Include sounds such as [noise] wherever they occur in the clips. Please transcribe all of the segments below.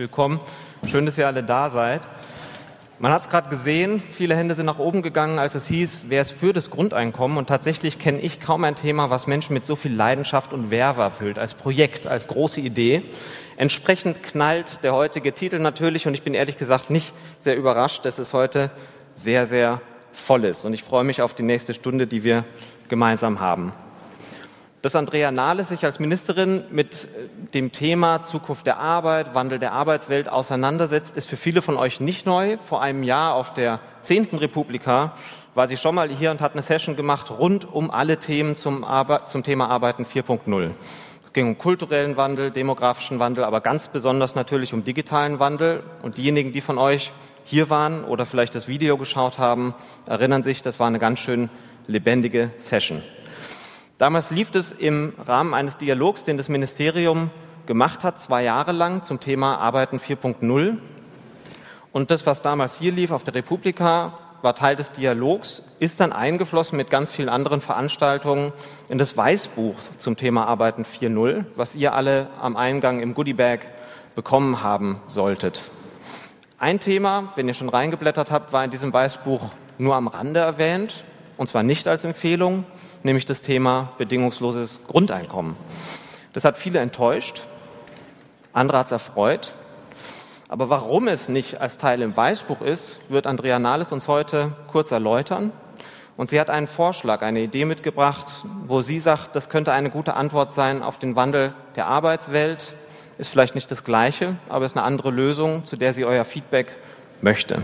Willkommen. Schön, dass ihr alle da seid. Man hat es gerade gesehen, viele Hände sind nach oben gegangen, als es hieß, wer ist für das Grundeinkommen? Und tatsächlich kenne ich kaum ein Thema, was Menschen mit so viel Leidenschaft und Werbe erfüllt, als Projekt, als große Idee. Entsprechend knallt der heutige Titel natürlich und ich bin ehrlich gesagt nicht sehr überrascht, dass es heute sehr, sehr voll ist. Und ich freue mich auf die nächste Stunde, die wir gemeinsam haben. Dass Andrea Nahles sich als Ministerin mit äh, dem Thema Zukunft der Arbeit, Wandel der Arbeitswelt auseinandersetzt, ist für viele von euch nicht neu. Vor einem Jahr auf der 10. Republika war sie schon mal hier und hat eine Session gemacht rund um alle Themen zum, Arbe zum Thema Arbeiten 4.0. Es ging um kulturellen Wandel, demografischen Wandel, aber ganz besonders natürlich um digitalen Wandel. Und diejenigen, die von euch hier waren oder vielleicht das Video geschaut haben, erinnern sich, das war eine ganz schön lebendige Session. Damals lief es im Rahmen eines Dialogs, den das Ministerium gemacht hat, zwei Jahre lang zum Thema Arbeiten 4.0. Und das, was damals hier lief auf der Republika, war Teil des Dialogs, ist dann eingeflossen mit ganz vielen anderen Veranstaltungen in das Weißbuch zum Thema Arbeiten 4.0, was ihr alle am Eingang im Goodiebag bekommen haben solltet. Ein Thema, wenn ihr schon reingeblättert habt, war in diesem Weißbuch nur am Rande erwähnt, und zwar nicht als Empfehlung, nämlich das Thema bedingungsloses Grundeinkommen. Das hat viele enttäuscht, andere hat es erfreut. Aber warum es nicht als Teil im Weißbuch ist, wird Andrea Nahles uns heute kurz erläutern. Und sie hat einen Vorschlag, eine Idee mitgebracht, wo sie sagt, das könnte eine gute Antwort sein auf den Wandel der Arbeitswelt. Ist vielleicht nicht das Gleiche, aber ist eine andere Lösung, zu der sie euer Feedback möchte.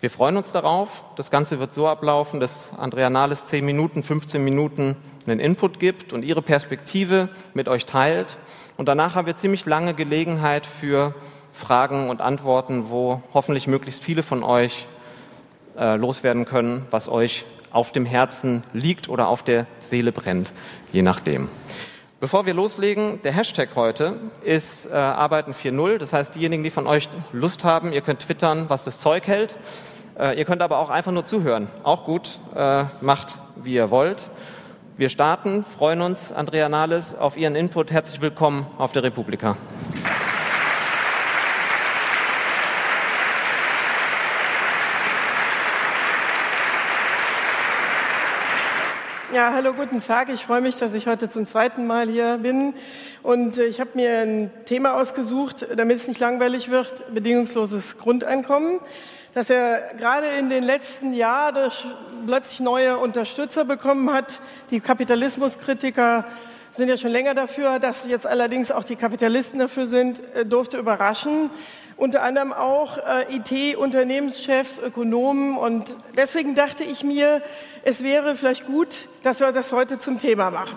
Wir freuen uns darauf. Das Ganze wird so ablaufen, dass Andrea Nahles 10 Minuten, 15 Minuten einen Input gibt und ihre Perspektive mit euch teilt. Und danach haben wir ziemlich lange Gelegenheit für Fragen und Antworten, wo hoffentlich möglichst viele von euch äh, loswerden können, was euch auf dem Herzen liegt oder auf der Seele brennt, je nachdem. Bevor wir loslegen, der Hashtag heute ist äh, Arbeiten 4.0. Das heißt, diejenigen, die von euch Lust haben, ihr könnt twittern, was das Zeug hält. Äh, ihr könnt aber auch einfach nur zuhören. Auch gut, äh, macht wie ihr wollt. Wir starten, freuen uns, Andrea Nahles, auf Ihren Input. Herzlich willkommen auf der Republika. Ja, hallo, guten Tag. Ich freue mich, dass ich heute zum zweiten Mal hier bin. Und äh, ich habe mir ein Thema ausgesucht, damit es nicht langweilig wird, bedingungsloses Grundeinkommen dass er gerade in den letzten Jahren plötzlich neue Unterstützer bekommen hat. Die Kapitalismuskritiker sind ja schon länger dafür, dass jetzt allerdings auch die Kapitalisten dafür sind, äh, durfte überraschen. Unter anderem auch äh, IT-Unternehmenschefs, Ökonomen. Und deswegen dachte ich mir, es wäre vielleicht gut, dass wir das heute zum Thema machen.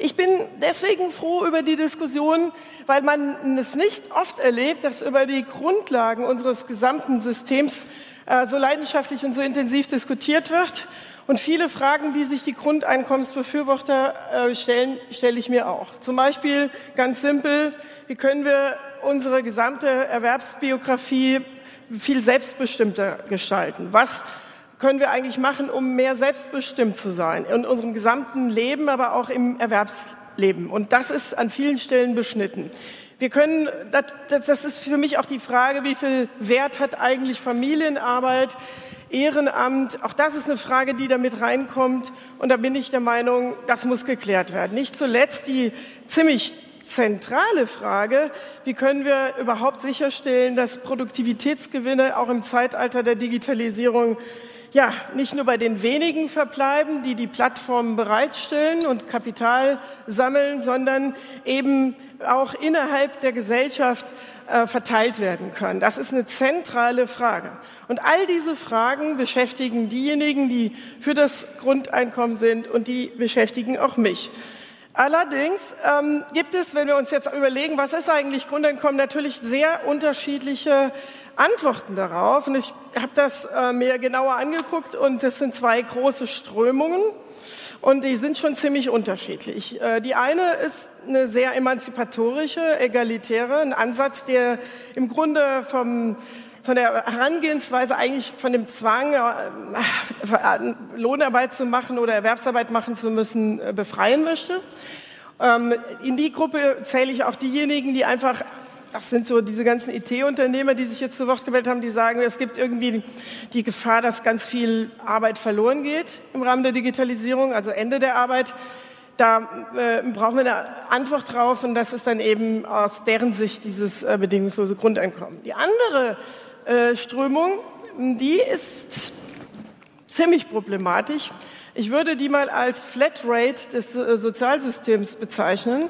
Ich bin deswegen froh über die Diskussion, weil man es nicht oft erlebt, dass über die Grundlagen unseres gesamten Systems äh, so leidenschaftlich und so intensiv diskutiert wird. Und viele Fragen, die sich die Grundeinkommensbefürworter äh, stellen, stelle ich mir auch. Zum Beispiel ganz simpel, wie können wir unsere gesamte Erwerbsbiografie viel selbstbestimmter gestalten? Was können wir eigentlich machen, um mehr selbstbestimmt zu sein in unserem gesamten Leben, aber auch im Erwerbsleben? Und das ist an vielen Stellen beschnitten. Wir können, das ist für mich auch die Frage, wie viel Wert hat eigentlich Familienarbeit? Ehrenamt, auch das ist eine Frage, die damit reinkommt. Und da bin ich der Meinung, das muss geklärt werden. Nicht zuletzt die ziemlich zentrale Frage, wie können wir überhaupt sicherstellen, dass Produktivitätsgewinne auch im Zeitalter der Digitalisierung ja, nicht nur bei den wenigen verbleiben, die die Plattformen bereitstellen und Kapital sammeln, sondern eben auch innerhalb der Gesellschaft äh, verteilt werden können. Das ist eine zentrale Frage. Und all diese Fragen beschäftigen diejenigen, die für das Grundeinkommen sind und die beschäftigen auch mich. Allerdings ähm, gibt es, wenn wir uns jetzt überlegen, was ist eigentlich Grundeinkommen, natürlich sehr unterschiedliche Antworten darauf. Und ich habe das äh, mir genauer angeguckt und das sind zwei große Strömungen und die sind schon ziemlich unterschiedlich. Äh, die eine ist eine sehr emanzipatorische, egalitäre, ein Ansatz, der im Grunde vom von der Herangehensweise eigentlich von dem Zwang, äh, Lohnarbeit zu machen oder Erwerbsarbeit machen zu müssen, äh, befreien möchte. Ähm, in die Gruppe zähle ich auch diejenigen, die einfach das sind so diese ganzen IT-Unternehmer, die sich jetzt zu Wort gemeldet haben, die sagen, es gibt irgendwie die Gefahr, dass ganz viel Arbeit verloren geht im Rahmen der Digitalisierung, also Ende der Arbeit. Da äh, brauchen wir eine Antwort drauf und das ist dann eben aus deren Sicht dieses äh, bedingungslose Grundeinkommen. Die andere äh, Strömung, die ist ziemlich problematisch. Ich würde die mal als Flatrate des äh, Sozialsystems bezeichnen.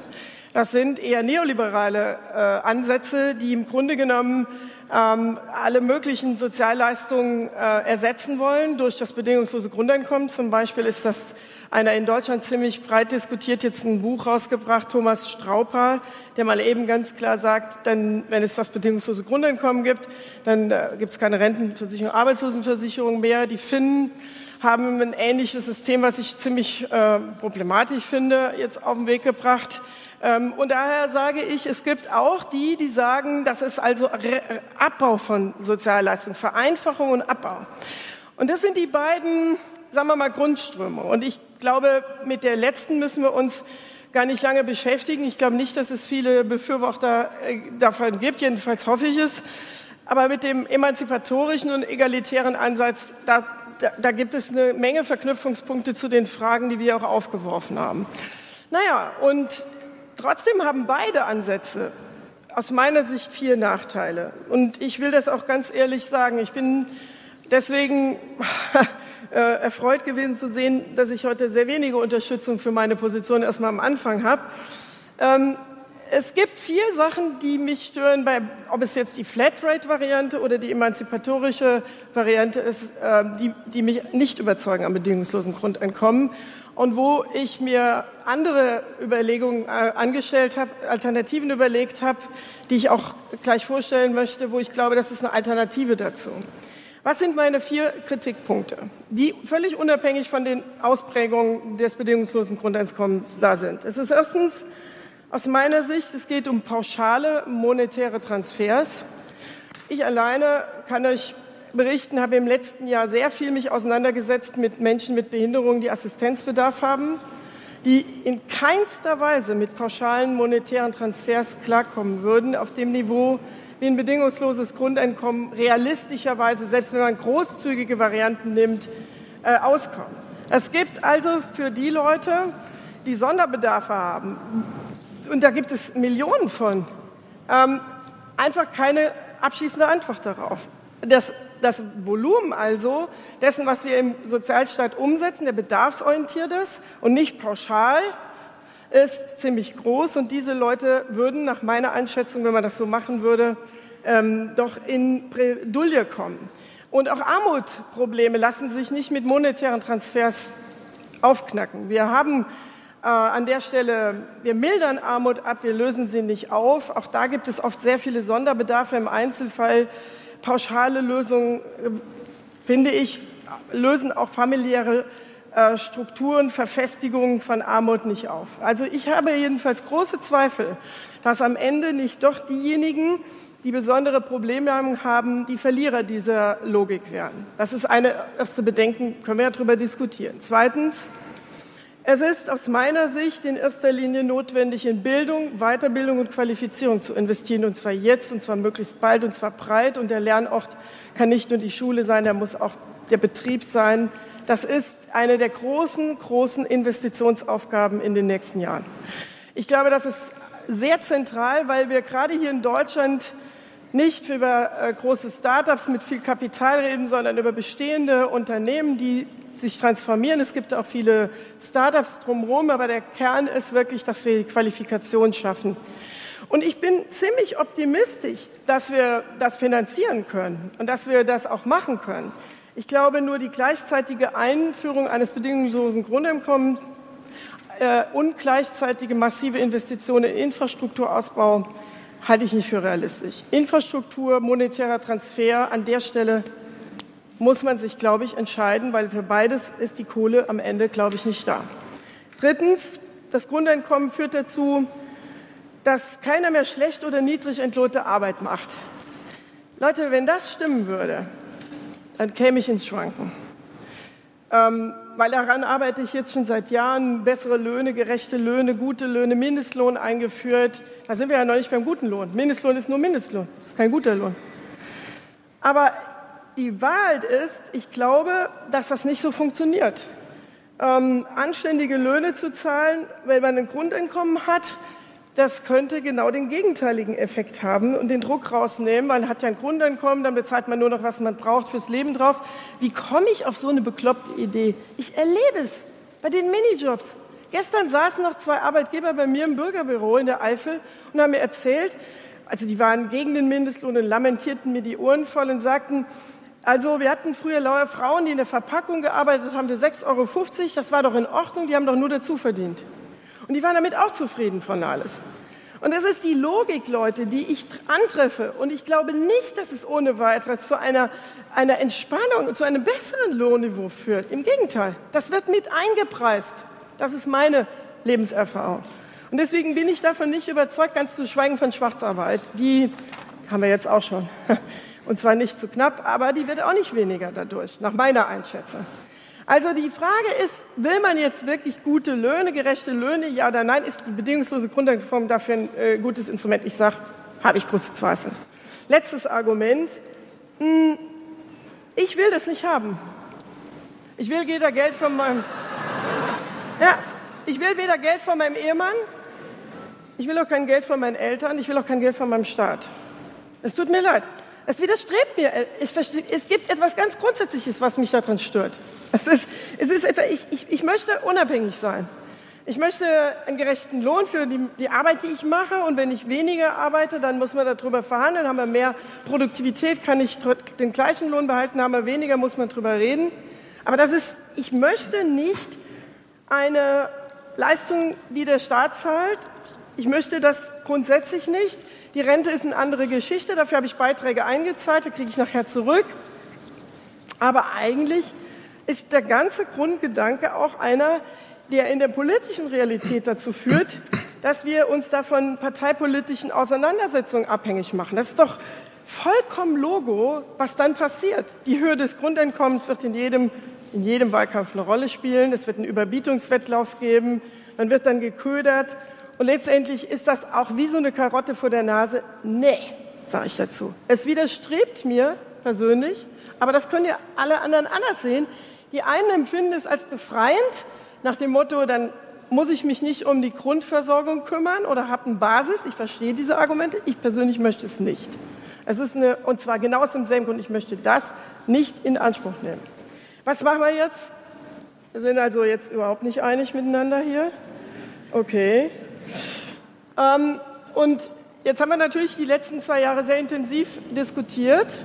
Das sind eher neoliberale äh, Ansätze, die im Grunde genommen ähm, alle möglichen Sozialleistungen äh, ersetzen wollen durch das bedingungslose Grundeinkommen. Zum Beispiel ist das einer in Deutschland ziemlich breit diskutiert jetzt ein Buch rausgebracht, Thomas Strauper, der mal eben ganz klar sagt, dann, wenn es das bedingungslose Grundeinkommen gibt, dann äh, gibt es keine Rentenversicherung, Arbeitslosenversicherung mehr. Die Finnen haben ein ähnliches System, was ich ziemlich äh, problematisch finde, jetzt auf den Weg gebracht. Ähm, und daher sage ich, es gibt auch die, die sagen, das ist also Abbau von Sozialleistungen, Vereinfachung und Abbau. Und das sind die beiden, sagen wir mal, Grundströme. Und ich glaube, mit der letzten müssen wir uns gar nicht lange beschäftigen. Ich glaube nicht, dass es viele Befürworter äh, davon gibt. Jedenfalls hoffe ich es. Aber mit dem emanzipatorischen und egalitären Ansatz, da da, da gibt es eine Menge Verknüpfungspunkte zu den Fragen, die wir auch aufgeworfen haben. Naja, und trotzdem haben beide Ansätze aus meiner Sicht vier Nachteile. Und ich will das auch ganz ehrlich sagen. Ich bin deswegen [laughs] äh, erfreut gewesen zu sehen, dass ich heute sehr wenige Unterstützung für meine Position erstmal am Anfang habe. Ähm, es gibt vier Sachen, die mich stören, bei, ob es jetzt die Flatrate-Variante oder die emanzipatorische Variante ist, äh, die, die mich nicht überzeugen am bedingungslosen Grundeinkommen und wo ich mir andere Überlegungen äh, angestellt habe, Alternativen überlegt habe, die ich auch gleich vorstellen möchte, wo ich glaube, das ist eine Alternative dazu. Was sind meine vier Kritikpunkte, die völlig unabhängig von den Ausprägungen des bedingungslosen Grundeinkommens da sind? Es ist erstens aus meiner Sicht, es geht um pauschale monetäre Transfers. Ich alleine kann euch berichten, habe im letzten Jahr sehr viel mich auseinandergesetzt mit Menschen mit Behinderungen, die Assistenzbedarf haben, die in keinster Weise mit pauschalen monetären Transfers klarkommen würden, auf dem Niveau, wie ein bedingungsloses Grundeinkommen realistischerweise, selbst wenn man großzügige Varianten nimmt, äh, auskommen. Es gibt also für die Leute, die Sonderbedarfe haben, und da gibt es Millionen von, ähm, einfach keine abschließende Antwort darauf. Das, das Volumen also dessen, was wir im Sozialstaat umsetzen, der bedarfsorientiert ist und nicht pauschal, ist ziemlich groß. Und diese Leute würden nach meiner Einschätzung, wenn man das so machen würde, ähm, doch in Bredouille kommen. Und auch Armutprobleme lassen sich nicht mit monetären Transfers aufknacken. Wir haben äh, an der Stelle, wir mildern Armut ab, wir lösen sie nicht auf. Auch da gibt es oft sehr viele Sonderbedarfe im Einzelfall. Pauschale Lösungen, äh, finde ich, lösen auch familiäre äh, Strukturen, Verfestigungen von Armut nicht auf. Also ich habe jedenfalls große Zweifel, dass am Ende nicht doch diejenigen, die besondere Probleme haben, die Verlierer dieser Logik werden. Das ist eine erste Bedenken, können wir ja darüber diskutieren. Zweitens, es ist aus meiner Sicht in erster Linie notwendig, in Bildung, Weiterbildung und Qualifizierung zu investieren, und zwar jetzt, und zwar möglichst bald, und zwar breit. Und der Lernort kann nicht nur die Schule sein, der muss auch der Betrieb sein. Das ist eine der großen, großen Investitionsaufgaben in den nächsten Jahren. Ich glaube, das ist sehr zentral, weil wir gerade hier in Deutschland nicht über äh, große Start-ups mit viel Kapital reden, sondern über bestehende Unternehmen, die sich transformieren. Es gibt auch viele Startups drumherum, aber der Kern ist wirklich, dass wir die Qualifikation schaffen. Und ich bin ziemlich optimistisch, dass wir das finanzieren können und dass wir das auch machen können. Ich glaube, nur die gleichzeitige Einführung eines bedingungslosen Grundeinkommens äh, und gleichzeitige massive Investitionen in Infrastrukturausbau halte ich nicht für realistisch. Infrastruktur, monetärer Transfer an der Stelle muss man sich, glaube ich, entscheiden, weil für beides ist die Kohle am Ende, glaube ich, nicht da. Drittens, das Grundeinkommen führt dazu, dass keiner mehr schlecht oder niedrig entlohnte Arbeit macht. Leute, wenn das stimmen würde, dann käme ich ins Schwanken. Ähm, weil daran arbeite ich jetzt schon seit Jahren, bessere Löhne, gerechte Löhne, gute Löhne, Mindestlohn eingeführt. Da sind wir ja noch nicht beim guten Lohn. Mindestlohn ist nur Mindestlohn, das ist kein guter Lohn. Aber die Wahrheit ist, ich glaube, dass das nicht so funktioniert. Ähm, anständige Löhne zu zahlen, wenn man ein Grundeinkommen hat, das könnte genau den gegenteiligen Effekt haben und den Druck rausnehmen. Man hat ja ein Grundeinkommen, dann bezahlt man nur noch, was man braucht fürs Leben drauf. Wie komme ich auf so eine bekloppte Idee? Ich erlebe es bei den Minijobs. Gestern saßen noch zwei Arbeitgeber bei mir im Bürgerbüro in der Eifel und haben mir erzählt, also die waren gegen den Mindestlohn und lamentierten mir die Ohren voll und sagten, also wir hatten früher Frauen, die in der Verpackung gearbeitet haben für 6,50 Euro. Das war doch in Ordnung, die haben doch nur dazu verdient. Und die waren damit auch zufrieden, Frau Nahles. Und das ist die Logik, Leute, die ich antreffe. Und ich glaube nicht, dass es ohne weiteres zu einer, einer Entspannung, zu einem besseren Lohnniveau führt. Im Gegenteil, das wird mit eingepreist. Das ist meine Lebenserfahrung. Und deswegen bin ich davon nicht überzeugt, ganz zu schweigen von Schwarzarbeit. Die haben wir jetzt auch schon. [laughs] Und zwar nicht zu knapp, aber die wird auch nicht weniger dadurch, nach meiner Einschätzung. Also die Frage ist, will man jetzt wirklich gute Löhne, gerechte Löhne, ja oder nein? Ist die bedingungslose Grundeinkommen dafür ein äh, gutes Instrument? Ich sage, habe ich große Zweifel. Letztes Argument. Hm, ich will das nicht haben. Ich will weder Geld von meinem, ja, ich will weder Geld von meinem Ehemann, ich will auch kein Geld von meinen Eltern, ich will auch kein Geld von meinem Staat. Es tut mir leid. Es widerstrebt mir. Es, es gibt etwas ganz Grundsätzliches, was mich daran stört. Es ist, es ist etwa, ich, ich, ich möchte unabhängig sein. Ich möchte einen gerechten Lohn für die, die, Arbeit, die ich mache. Und wenn ich weniger arbeite, dann muss man darüber verhandeln. Haben wir mehr Produktivität, kann ich den gleichen Lohn behalten. Haben wir weniger, muss man darüber reden. Aber das ist, ich möchte nicht eine Leistung, die der Staat zahlt. Ich möchte das grundsätzlich nicht. Die Rente ist eine andere Geschichte, dafür habe ich Beiträge eingezahlt, da kriege ich nachher zurück. Aber eigentlich ist der ganze Grundgedanke auch einer, der in der politischen Realität dazu führt, dass wir uns davon parteipolitischen Auseinandersetzungen abhängig machen. Das ist doch vollkommen Logo, was dann passiert. Die Höhe des Grundeinkommens wird in jedem, in jedem Wahlkampf eine Rolle spielen. Es wird einen Überbietungswettlauf geben. Man wird dann geködert. Und letztendlich ist das auch wie so eine Karotte vor der Nase. Nee, sage ich dazu. Es widerstrebt mir persönlich, aber das können ja alle anderen anders sehen. Die einen empfinden es als befreiend, nach dem Motto, dann muss ich mich nicht um die Grundversorgung kümmern oder habe eine Basis. Ich verstehe diese Argumente. Ich persönlich möchte es nicht. Es ist eine, und zwar genau aus demselben Grund, ich möchte das nicht in Anspruch nehmen. Was machen wir jetzt? Wir sind also jetzt überhaupt nicht einig miteinander hier. Okay. Ähm, und jetzt haben wir natürlich die letzten zwei Jahre sehr intensiv diskutiert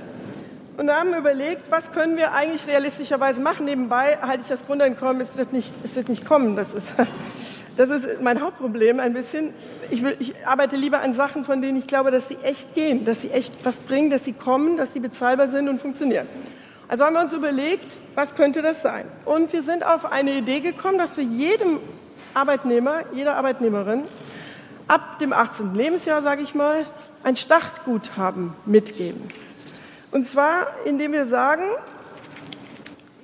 und haben überlegt, was können wir eigentlich realistischerweise machen. Nebenbei halte ich das Grundeinkommen, es wird nicht, es wird nicht kommen. Das ist, [laughs] das ist mein Hauptproblem ein bisschen. Ich, will, ich arbeite lieber an Sachen, von denen ich glaube, dass sie echt gehen, dass sie echt was bringen, dass sie kommen, dass sie bezahlbar sind und funktionieren. Also haben wir uns überlegt, was könnte das sein? Und wir sind auf eine Idee gekommen, dass wir jedem Arbeitnehmer, jeder Arbeitnehmerin ab dem 18. Lebensjahr, sage ich mal, ein Startguthaben mitgeben. Und zwar, indem wir sagen,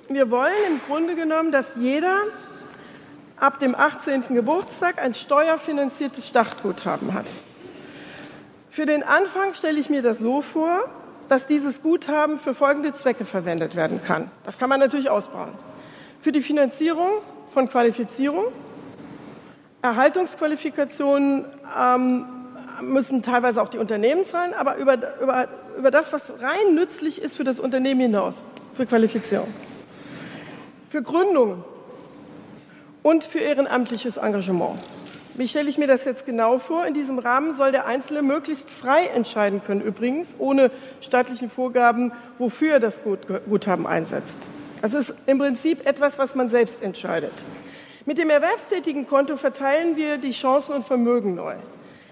wir wollen im Grunde genommen, dass jeder ab dem 18. Geburtstag ein steuerfinanziertes Startguthaben hat. Für den Anfang stelle ich mir das so vor, dass dieses Guthaben für folgende Zwecke verwendet werden kann. Das kann man natürlich ausbauen. Für die Finanzierung von Qualifizierung, Erhaltungsqualifikationen ähm, müssen teilweise auch die Unternehmen zahlen, aber über, über, über das, was rein nützlich ist für das Unternehmen hinaus, für Qualifizierung, für Gründung und für ehrenamtliches Engagement. Wie stelle ich mir das jetzt genau vor? In diesem Rahmen soll der Einzelne möglichst frei entscheiden können, übrigens, ohne staatlichen Vorgaben, wofür er das Guthaben einsetzt. Das ist im Prinzip etwas, was man selbst entscheidet. Mit dem erwerbstätigen Konto verteilen wir die Chancen und Vermögen neu.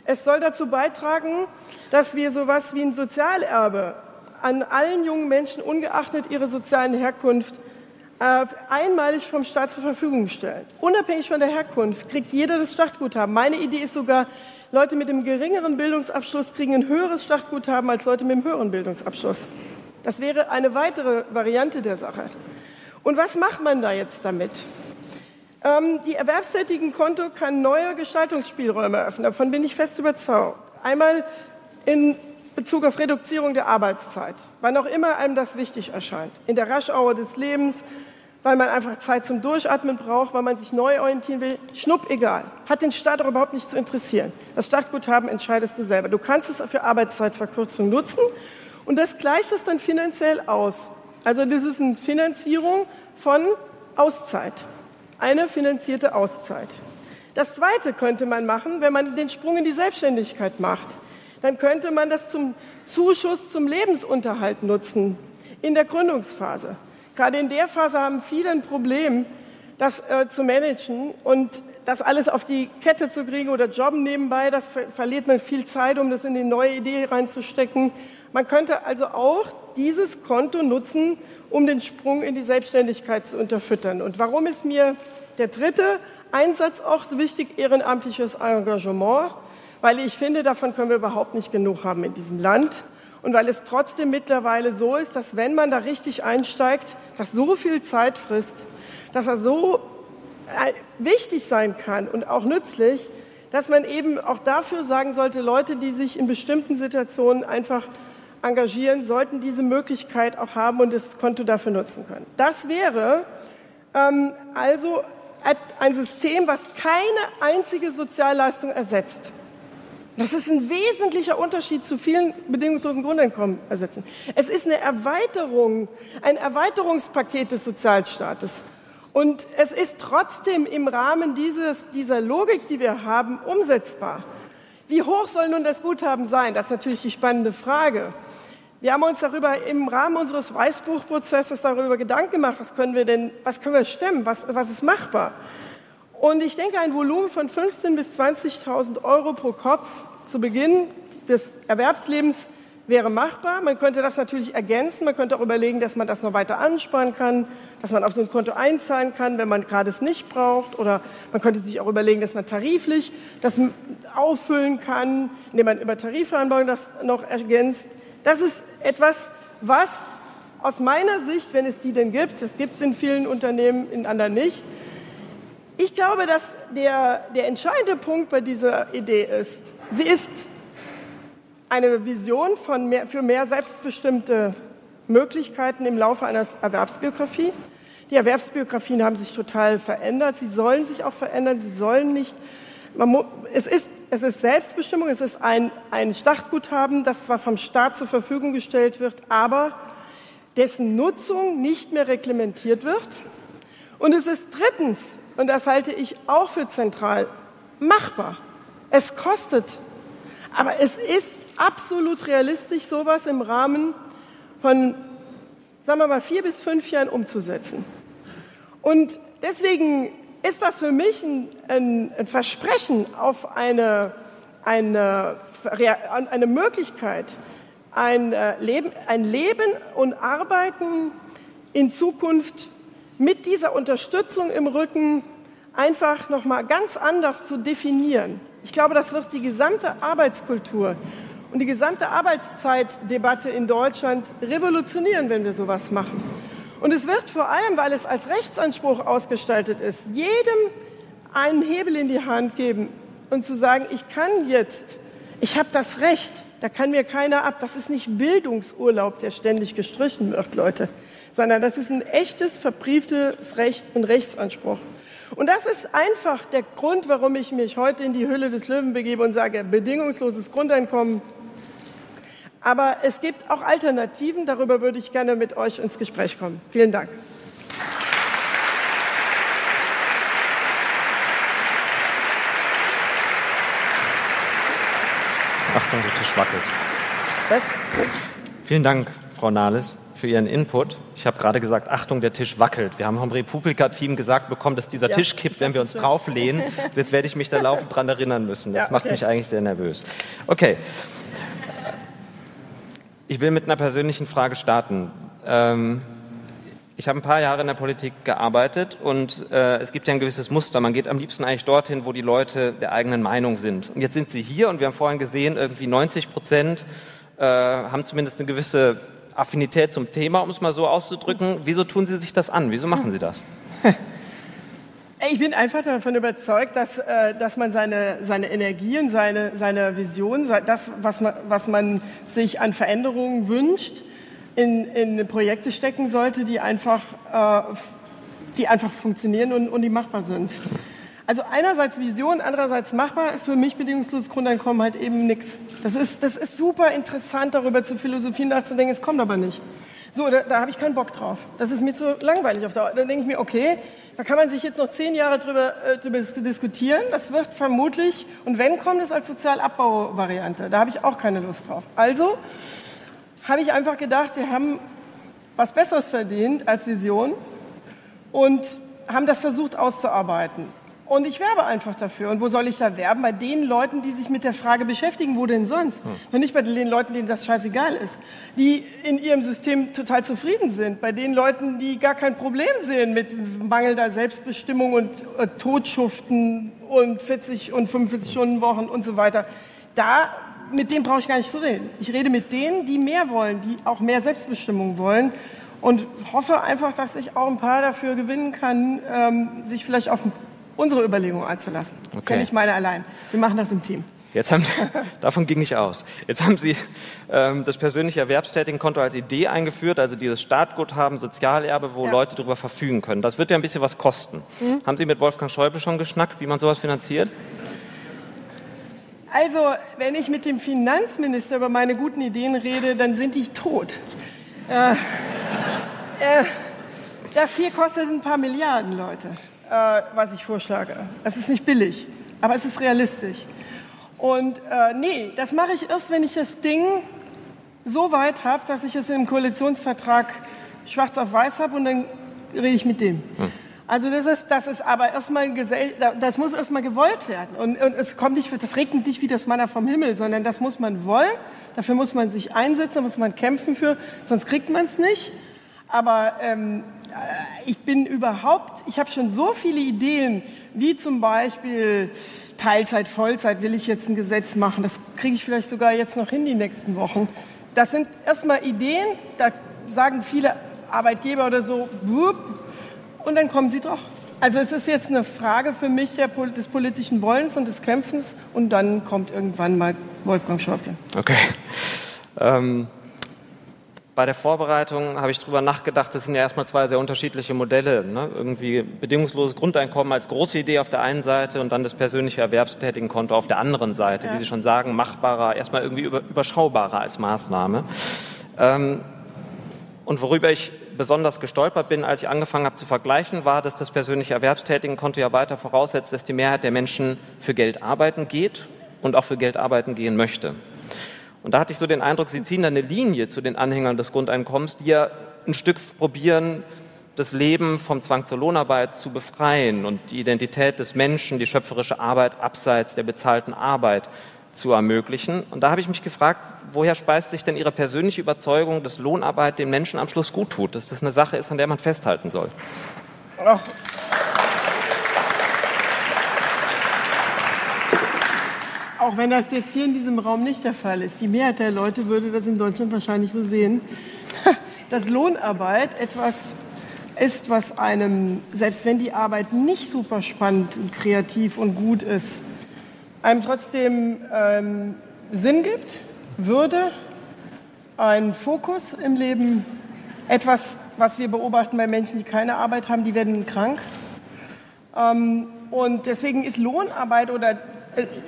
Es soll dazu beitragen, dass wir so etwas wie ein Sozialerbe an allen jungen Menschen, ungeachtet ihrer sozialen Herkunft, äh, einmalig vom Staat zur Verfügung stellen. Unabhängig von der Herkunft kriegt jeder das Startguthaben. Meine Idee ist sogar, Leute mit einem geringeren Bildungsabschluss kriegen ein höheres Startguthaben als Leute mit einem höheren Bildungsabschluss. Das wäre eine weitere Variante der Sache. Und was macht man da jetzt damit? Ähm, die Erwerbstätigenkonto kann neue Gestaltungsspielräume eröffnen. Davon bin ich fest überzeugt. Einmal in Bezug auf Reduzierung der Arbeitszeit, wann auch immer einem das wichtig erscheint. In der Raschauer des Lebens, weil man einfach Zeit zum Durchatmen braucht, weil man sich neu orientieren will. Schnupp egal. Hat den Staat auch überhaupt nicht zu interessieren. Das Startguthaben entscheidest du selber. Du kannst es für Arbeitszeitverkürzung nutzen und das gleicht es dann finanziell aus. Also das ist eine Finanzierung von Auszeit. Eine finanzierte Auszeit. Das Zweite könnte man machen, wenn man den Sprung in die Selbstständigkeit macht. Dann könnte man das zum Zuschuss zum Lebensunterhalt nutzen in der Gründungsphase. Gerade in der Phase haben viele ein Problem, das äh, zu managen und das alles auf die Kette zu kriegen oder Jobben nebenbei, das ver verliert man viel Zeit, um das in die neue Idee reinzustecken. Man könnte also auch dieses Konto nutzen, um den Sprung in die Selbstständigkeit zu unterfüttern. Und warum ist mir der dritte Einsatzort wichtig, ehrenamtliches Engagement? Weil ich finde, davon können wir überhaupt nicht genug haben in diesem Land und weil es trotzdem mittlerweile so ist, dass wenn man da richtig einsteigt, das so viel Zeit frisst, dass er so äh, wichtig sein kann und auch nützlich, dass man eben auch dafür sagen sollte, Leute, die sich in bestimmten Situationen einfach engagieren, sollten diese Möglichkeit auch haben und das Konto dafür nutzen können. Das wäre ähm, also ein System, was keine einzige Sozialleistung ersetzt. Das ist ein wesentlicher Unterschied zu vielen bedingungslosen Grundeinkommen ersetzen. Es ist eine Erweiterung, ein Erweiterungspaket des Sozialstaates. Und es ist trotzdem im Rahmen dieses, dieser Logik, die wir haben, umsetzbar. Wie hoch soll nun das Guthaben sein? Das ist natürlich die spannende Frage. Wir haben uns darüber im Rahmen unseres Weißbuchprozesses darüber Gedanken gemacht, was können wir denn, was können wir stemmen, was, was ist machbar? Und ich denke, ein Volumen von 15.000 bis 20.000 Euro pro Kopf zu Beginn des Erwerbslebens wäre machbar. Man könnte das natürlich ergänzen. Man könnte auch überlegen, dass man das noch weiter ansparen kann, dass man auf so ein Konto einzahlen kann, wenn man gerade es nicht braucht. Oder man könnte sich auch überlegen, dass man tariflich das auffüllen kann, indem man über Tarifvereinbarungen das noch ergänzt. Das ist etwas, was aus meiner Sicht, wenn es die denn gibt, es gibt es in vielen Unternehmen, in anderen nicht, ich glaube, dass der, der entscheidende Punkt bei dieser Idee ist, sie ist eine Vision von mehr, für mehr selbstbestimmte Möglichkeiten im Laufe einer Erwerbsbiografie. Die Erwerbsbiografien haben sich total verändert. Sie sollen sich auch verändern. Sie sollen nicht. Muss, es, ist, es ist Selbstbestimmung. Es ist ein, ein Startguthaben, das zwar vom Staat zur Verfügung gestellt wird, aber dessen Nutzung nicht mehr reglementiert wird. Und es ist drittens und das halte ich auch für zentral, machbar. Es kostet, aber es ist absolut realistisch, sowas im Rahmen von, sagen wir mal, vier bis fünf Jahren umzusetzen. Und deswegen ist das für mich ein, ein, ein Versprechen auf eine, eine, eine Möglichkeit, ein äh, Leben, ein Leben und Arbeiten in Zukunft mit dieser Unterstützung im Rücken einfach noch mal ganz anders zu definieren. Ich glaube, das wird die gesamte Arbeitskultur und die gesamte Arbeitszeitdebatte in Deutschland revolutionieren, wenn wir sowas machen. Und es wird vor allem, weil es als Rechtsanspruch ausgestaltet ist, jedem einen Hebel in die Hand geben und zu sagen, ich kann jetzt, ich habe das Recht, da kann mir keiner ab. Das ist nicht Bildungsurlaub, der ständig gestrichen wird, Leute sondern das ist ein echtes, verbrieftes Recht, ein Rechtsanspruch. Und das ist einfach der Grund, warum ich mich heute in die Hülle des Löwen begebe und sage, bedingungsloses Grundeinkommen. Aber es gibt auch Alternativen, darüber würde ich gerne mit euch ins Gespräch kommen. Vielen Dank. Achtung, der Tisch wackelt. Was? Vielen Dank, Frau Nahles für Ihren Input. Ich habe gerade gesagt, Achtung, der Tisch wackelt. Wir haben vom Republika-Team gesagt bekommen, dass dieser ja, Tisch kippt, wenn wir uns drauflehnen. Jetzt werde ich mich da laufend dran erinnern müssen. Das ja, okay. macht mich eigentlich sehr nervös. Okay. Ich will mit einer persönlichen Frage starten. Ähm, ich habe ein paar Jahre in der Politik gearbeitet und äh, es gibt ja ein gewisses Muster. Man geht am liebsten eigentlich dorthin, wo die Leute der eigenen Meinung sind. Und jetzt sind sie hier und wir haben vorhin gesehen, irgendwie 90 Prozent äh, haben zumindest eine gewisse Affinität zum Thema, um es mal so auszudrücken. Wieso tun Sie sich das an? Wieso machen Sie das? [laughs] Ich bin einfach davon überzeugt, dass, äh, dass man seine, seine Energien, seine, seine Vision, das, was man, was man sich an Veränderungen wünscht, in, in Projekte stecken sollte, die einfach, äh, die einfach funktionieren und, und die machbar sind. Also einerseits Vision, andererseits machbar ist für mich bedingungsloses Grundeinkommen halt eben nichts. Das ist, das ist super interessant, darüber zu philosophieren, nachzudenken, es kommt aber nicht. So, da, da habe ich keinen Bock drauf. Das ist mir zu langweilig auf Dauer. Dann denke ich mir, okay, da kann man sich jetzt noch zehn Jahre drüber, äh, drüber diskutieren. Das wird vermutlich, und wenn, kommt es als Sozialabbau-Variante. Da habe ich auch keine Lust drauf. Also habe ich einfach gedacht, wir haben was Besseres verdient als Vision und haben das versucht auszuarbeiten. Und ich werbe einfach dafür. Und wo soll ich da werben? Bei den Leuten, die sich mit der Frage beschäftigen, wo denn sonst? Hm. Und nicht bei den Leuten, denen das scheißegal ist, die in ihrem System total zufrieden sind. Bei den Leuten, die gar kein Problem sehen mit mangelnder Selbstbestimmung und äh, Totschuften und 40 und 45 Stunden Wochen und so weiter. Da, mit denen brauche ich gar nicht zu reden. Ich rede mit denen, die mehr wollen, die auch mehr Selbstbestimmung wollen und hoffe einfach, dass ich auch ein paar dafür gewinnen kann, ähm, sich vielleicht auf unsere Überlegungen einzulassen. Okay. Das ist ja nicht meine allein. Wir machen das im Team. Jetzt haben, [laughs] davon ging ich aus. Jetzt haben Sie ähm, das persönliche Erwerbstätigenkonto als Idee eingeführt, also dieses Startguthaben, Sozialerbe, wo ja. Leute darüber verfügen können. Das wird ja ein bisschen was kosten. Mhm. Haben Sie mit Wolfgang Schäuble schon geschnackt, wie man sowas finanziert? Also, wenn ich mit dem Finanzminister über meine guten Ideen rede, dann sind die tot. Äh, äh, das hier kostet ein paar Milliarden, Leute äh, was ich vorschlage. Es ist nicht billig, aber es ist realistisch. Und äh, nee, das mache ich erst, wenn ich das Ding so weit habe, dass ich es im Koalitionsvertrag schwarz auf weiß habe und dann rede ich mit dem. Hm. Also das ist, das ist aber erstmal das muss erstmal gewollt werden und, und, es kommt nicht, das regnet nicht wie das Manna vom Himmel, sondern das muss man wollen. Dafür muss man sich einsetzen, da muss man kämpfen für, sonst kriegt man es nicht. Aber ähm, äh, ich bin überhaupt, ich habe schon so viele Ideen, wie zum Beispiel Teilzeit, Vollzeit will ich jetzt ein Gesetz machen. Das kriege ich vielleicht sogar jetzt noch hin die nächsten Wochen. Das sind erstmal Ideen, da sagen viele Arbeitgeber oder so, und dann kommen sie doch. Also es ist jetzt eine Frage für mich des politischen Wollens und des Kämpfens und dann kommt irgendwann mal Wolfgang Schäuble. Okay. Ähm, bei der Vorbereitung habe ich darüber nachgedacht, das sind ja erstmal zwei sehr unterschiedliche Modelle. Ne? Irgendwie bedingungsloses Grundeinkommen als große Idee auf der einen Seite und dann das persönliche Erwerbstätigenkonto auf der anderen Seite. Ja. Wie Sie schon sagen, machbarer, erstmal irgendwie überschaubarer als Maßnahme. Ähm, und worüber ich besonders gestolpert bin, als ich angefangen habe zu vergleichen, war, dass das persönliche Erwerbstätigenkonto ja weiter voraussetzt, dass die Mehrheit der Menschen für Geld arbeiten geht und auch für Geld arbeiten gehen möchte. Und da hatte ich so den Eindruck, Sie ziehen da eine Linie zu den Anhängern des Grundeinkommens, die ja ein Stück probieren, das Leben vom Zwang zur Lohnarbeit zu befreien und die Identität des Menschen, die schöpferische Arbeit abseits der bezahlten Arbeit zu ermöglichen. Und da habe ich mich gefragt, woher speist sich denn Ihre persönliche Überzeugung, dass Lohnarbeit den Menschen am Schluss gut tut, dass das eine Sache ist, an der man festhalten soll? Ach. Auch wenn das jetzt hier in diesem Raum nicht der Fall ist, die Mehrheit der Leute würde das in Deutschland wahrscheinlich so sehen, [laughs] dass Lohnarbeit etwas ist, was einem, selbst wenn die Arbeit nicht super spannend und kreativ und gut ist, einem trotzdem ähm, Sinn gibt, Würde, einen Fokus im Leben, etwas, was wir beobachten bei Menschen, die keine Arbeit haben, die werden krank. Ähm, und deswegen ist Lohnarbeit oder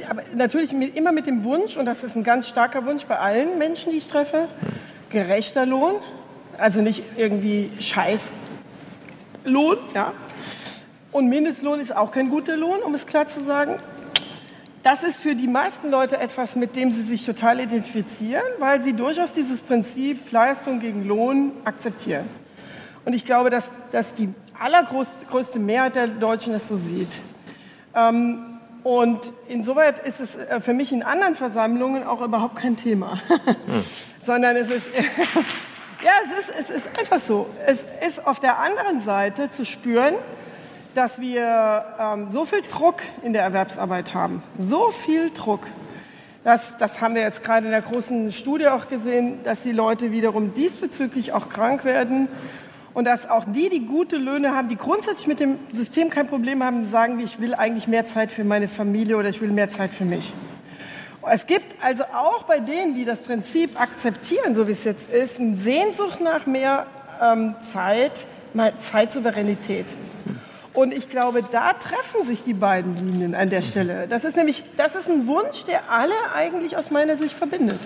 aber natürlich immer mit dem Wunsch, und das ist ein ganz starker Wunsch bei allen Menschen, die ich treffe, gerechter Lohn, also nicht irgendwie Scheißlohn, ja. Und Mindestlohn ist auch kein guter Lohn, um es klar zu sagen. Das ist für die meisten Leute etwas, mit dem sie sich total identifizieren, weil sie durchaus dieses Prinzip Leistung gegen Lohn akzeptieren. Und ich glaube, dass, dass die allergrößte Mehrheit der Deutschen das so sieht. Ähm, und insoweit ist es äh, für mich in anderen Versammlungen auch überhaupt kein Thema, [laughs] hm. sondern es ist, [laughs] ja, es ist, es ist einfach so. Es ist auf der anderen Seite zu spüren, dass wir ähm, so viel Druck in der Erwerbsarbeit haben, so viel Druck, Das, das haben wir jetzt gerade in der großen Studie auch gesehen, dass die Leute wiederum diesbezüglich auch krank werden und dass auch die, die gute Löhne haben, die grundsätzlich mit dem System kein Problem haben, sagen, ich will eigentlich mehr Zeit für meine Familie oder ich will mehr Zeit für mich. Es gibt also auch bei denen, die das Prinzip akzeptieren, so wie es jetzt ist, eine Sehnsucht nach mehr ähm, Zeit, mal Zeitsouveränität. Und ich glaube, da treffen sich die beiden Linien an der Stelle. Das ist nämlich, das ist ein Wunsch, der alle eigentlich aus meiner Sicht verbindet.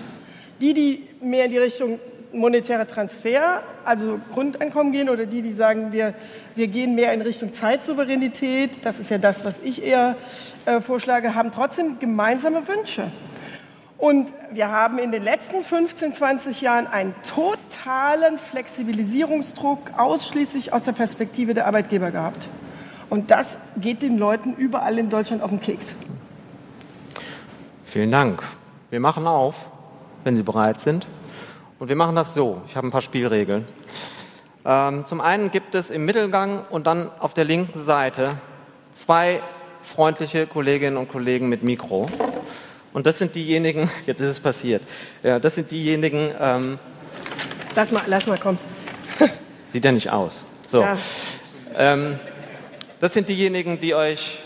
Die, die mehr in die Richtung monetäre Transfer, also Grundeinkommen gehen, oder die, die sagen, wir, wir gehen mehr in Richtung Zeitsouveränität, das ist ja das, was ich eher äh, vorschlage, haben trotzdem gemeinsame Wünsche. Und wir haben in den letzten 15, 20 Jahren einen totalen Flexibilisierungsdruck ausschließlich aus der Perspektive der Arbeitgeber gehabt. Und das geht den Leuten überall in Deutschland auf den Keks. Vielen Dank. Wir machen auf, wenn Sie bereit sind. Und wir machen das so. Ich habe ein paar Spielregeln. Ähm, zum einen gibt es im Mittelgang und dann auf der linken Seite zwei freundliche Kolleginnen und Kollegen mit Mikro. Und das sind diejenigen, [laughs] jetzt ist es passiert, ja, das sind diejenigen. Ähm, lass, mal, lass mal kommen. [laughs] sieht ja nicht aus. So. Ja. Ähm, das sind diejenigen, die euch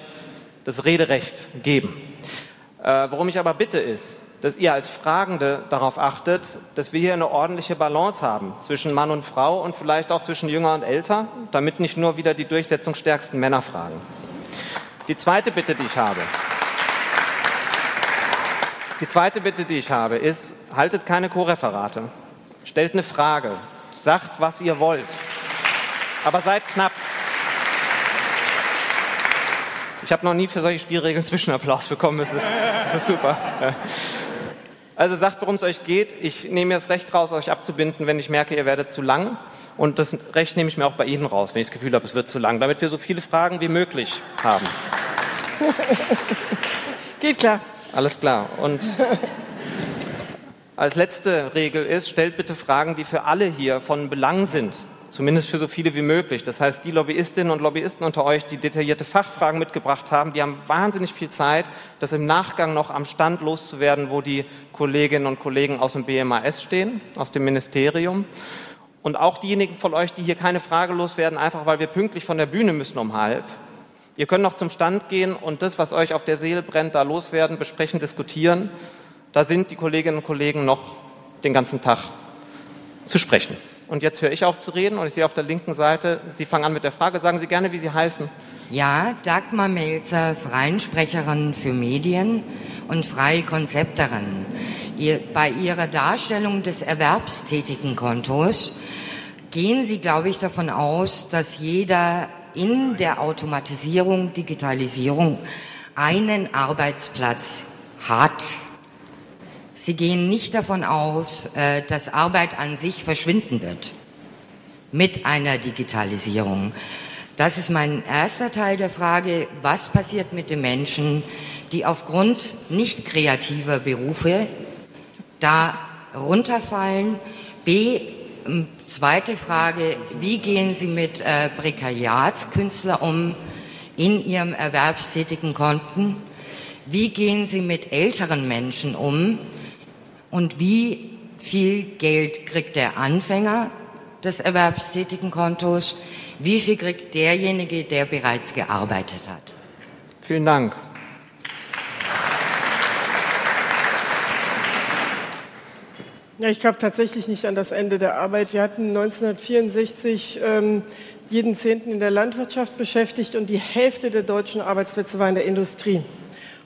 das Rederecht geben. Äh, worum ich aber bitte ist, dass ihr als Fragende darauf achtet, dass wir hier eine ordentliche Balance haben zwischen Mann und Frau und vielleicht auch zwischen Jünger und Älter, damit nicht nur wieder die durchsetzungsstärksten Männer fragen. Die zweite Bitte, die ich habe, die zweite Bitte, die ich habe, ist, haltet keine Co-Referate. Stellt eine Frage. Sagt, was ihr wollt. Aber seid knapp. Ich habe noch nie für solche Spielregeln [laughs] Zwischenapplaus bekommen. Das ist, das ist super. Also sagt, worum es euch geht. Ich nehme mir das Recht raus, euch abzubinden, wenn ich merke, ihr werdet zu lang. Und das Recht nehme ich mir auch bei Ihnen raus, wenn ich das Gefühl habe, es wird zu lang, damit wir so viele Fragen wie möglich haben. [laughs] Geht klar. Alles klar. Und als letzte Regel ist, stellt bitte Fragen, die für alle hier von Belang sind. Zumindest für so viele wie möglich. Das heißt, die Lobbyistinnen und Lobbyisten unter euch, die detaillierte Fachfragen mitgebracht haben, die haben wahnsinnig viel Zeit, das im Nachgang noch am Stand loszuwerden, wo die Kolleginnen und Kollegen aus dem BMAS stehen, aus dem Ministerium. Und auch diejenigen von euch, die hier keine Frage loswerden, einfach weil wir pünktlich von der Bühne müssen um halb. Ihr könnt noch zum Stand gehen und das, was euch auf der Seele brennt, da loswerden, besprechen, diskutieren. Da sind die Kolleginnen und Kollegen noch den ganzen Tag zu sprechen. Und jetzt höre ich auf zu reden und ich sehe auf der linken Seite, Sie fangen an mit der Frage. Sagen Sie gerne, wie Sie heißen. Ja, Dagmar Melzer, Freiensprecherin für Medien und freie Konzepterin. Ihr, bei Ihrer Darstellung des erwerbstätigen Kontos gehen Sie, glaube ich, davon aus, dass jeder in der Automatisierung, Digitalisierung einen Arbeitsplatz hat Sie gehen nicht davon aus, äh, dass Arbeit an sich verschwinden wird mit einer Digitalisierung. Das ist mein erster Teil der Frage. Was passiert mit den Menschen, die aufgrund nicht kreativer Berufe da runterfallen? B, zweite Frage, wie gehen Sie mit äh, Prekariatskünstlern um in Ihrem erwerbstätigen Konten? Wie gehen Sie mit älteren Menschen um, und wie viel Geld kriegt der Anfänger des erwerbstätigen Kontos? Wie viel kriegt derjenige, der bereits gearbeitet hat? Vielen Dank. Ja, ich glaube tatsächlich nicht an das Ende der Arbeit. Wir hatten 1964 ähm, jeden Zehnten in der Landwirtschaft beschäftigt und die Hälfte der deutschen Arbeitsplätze war in der Industrie.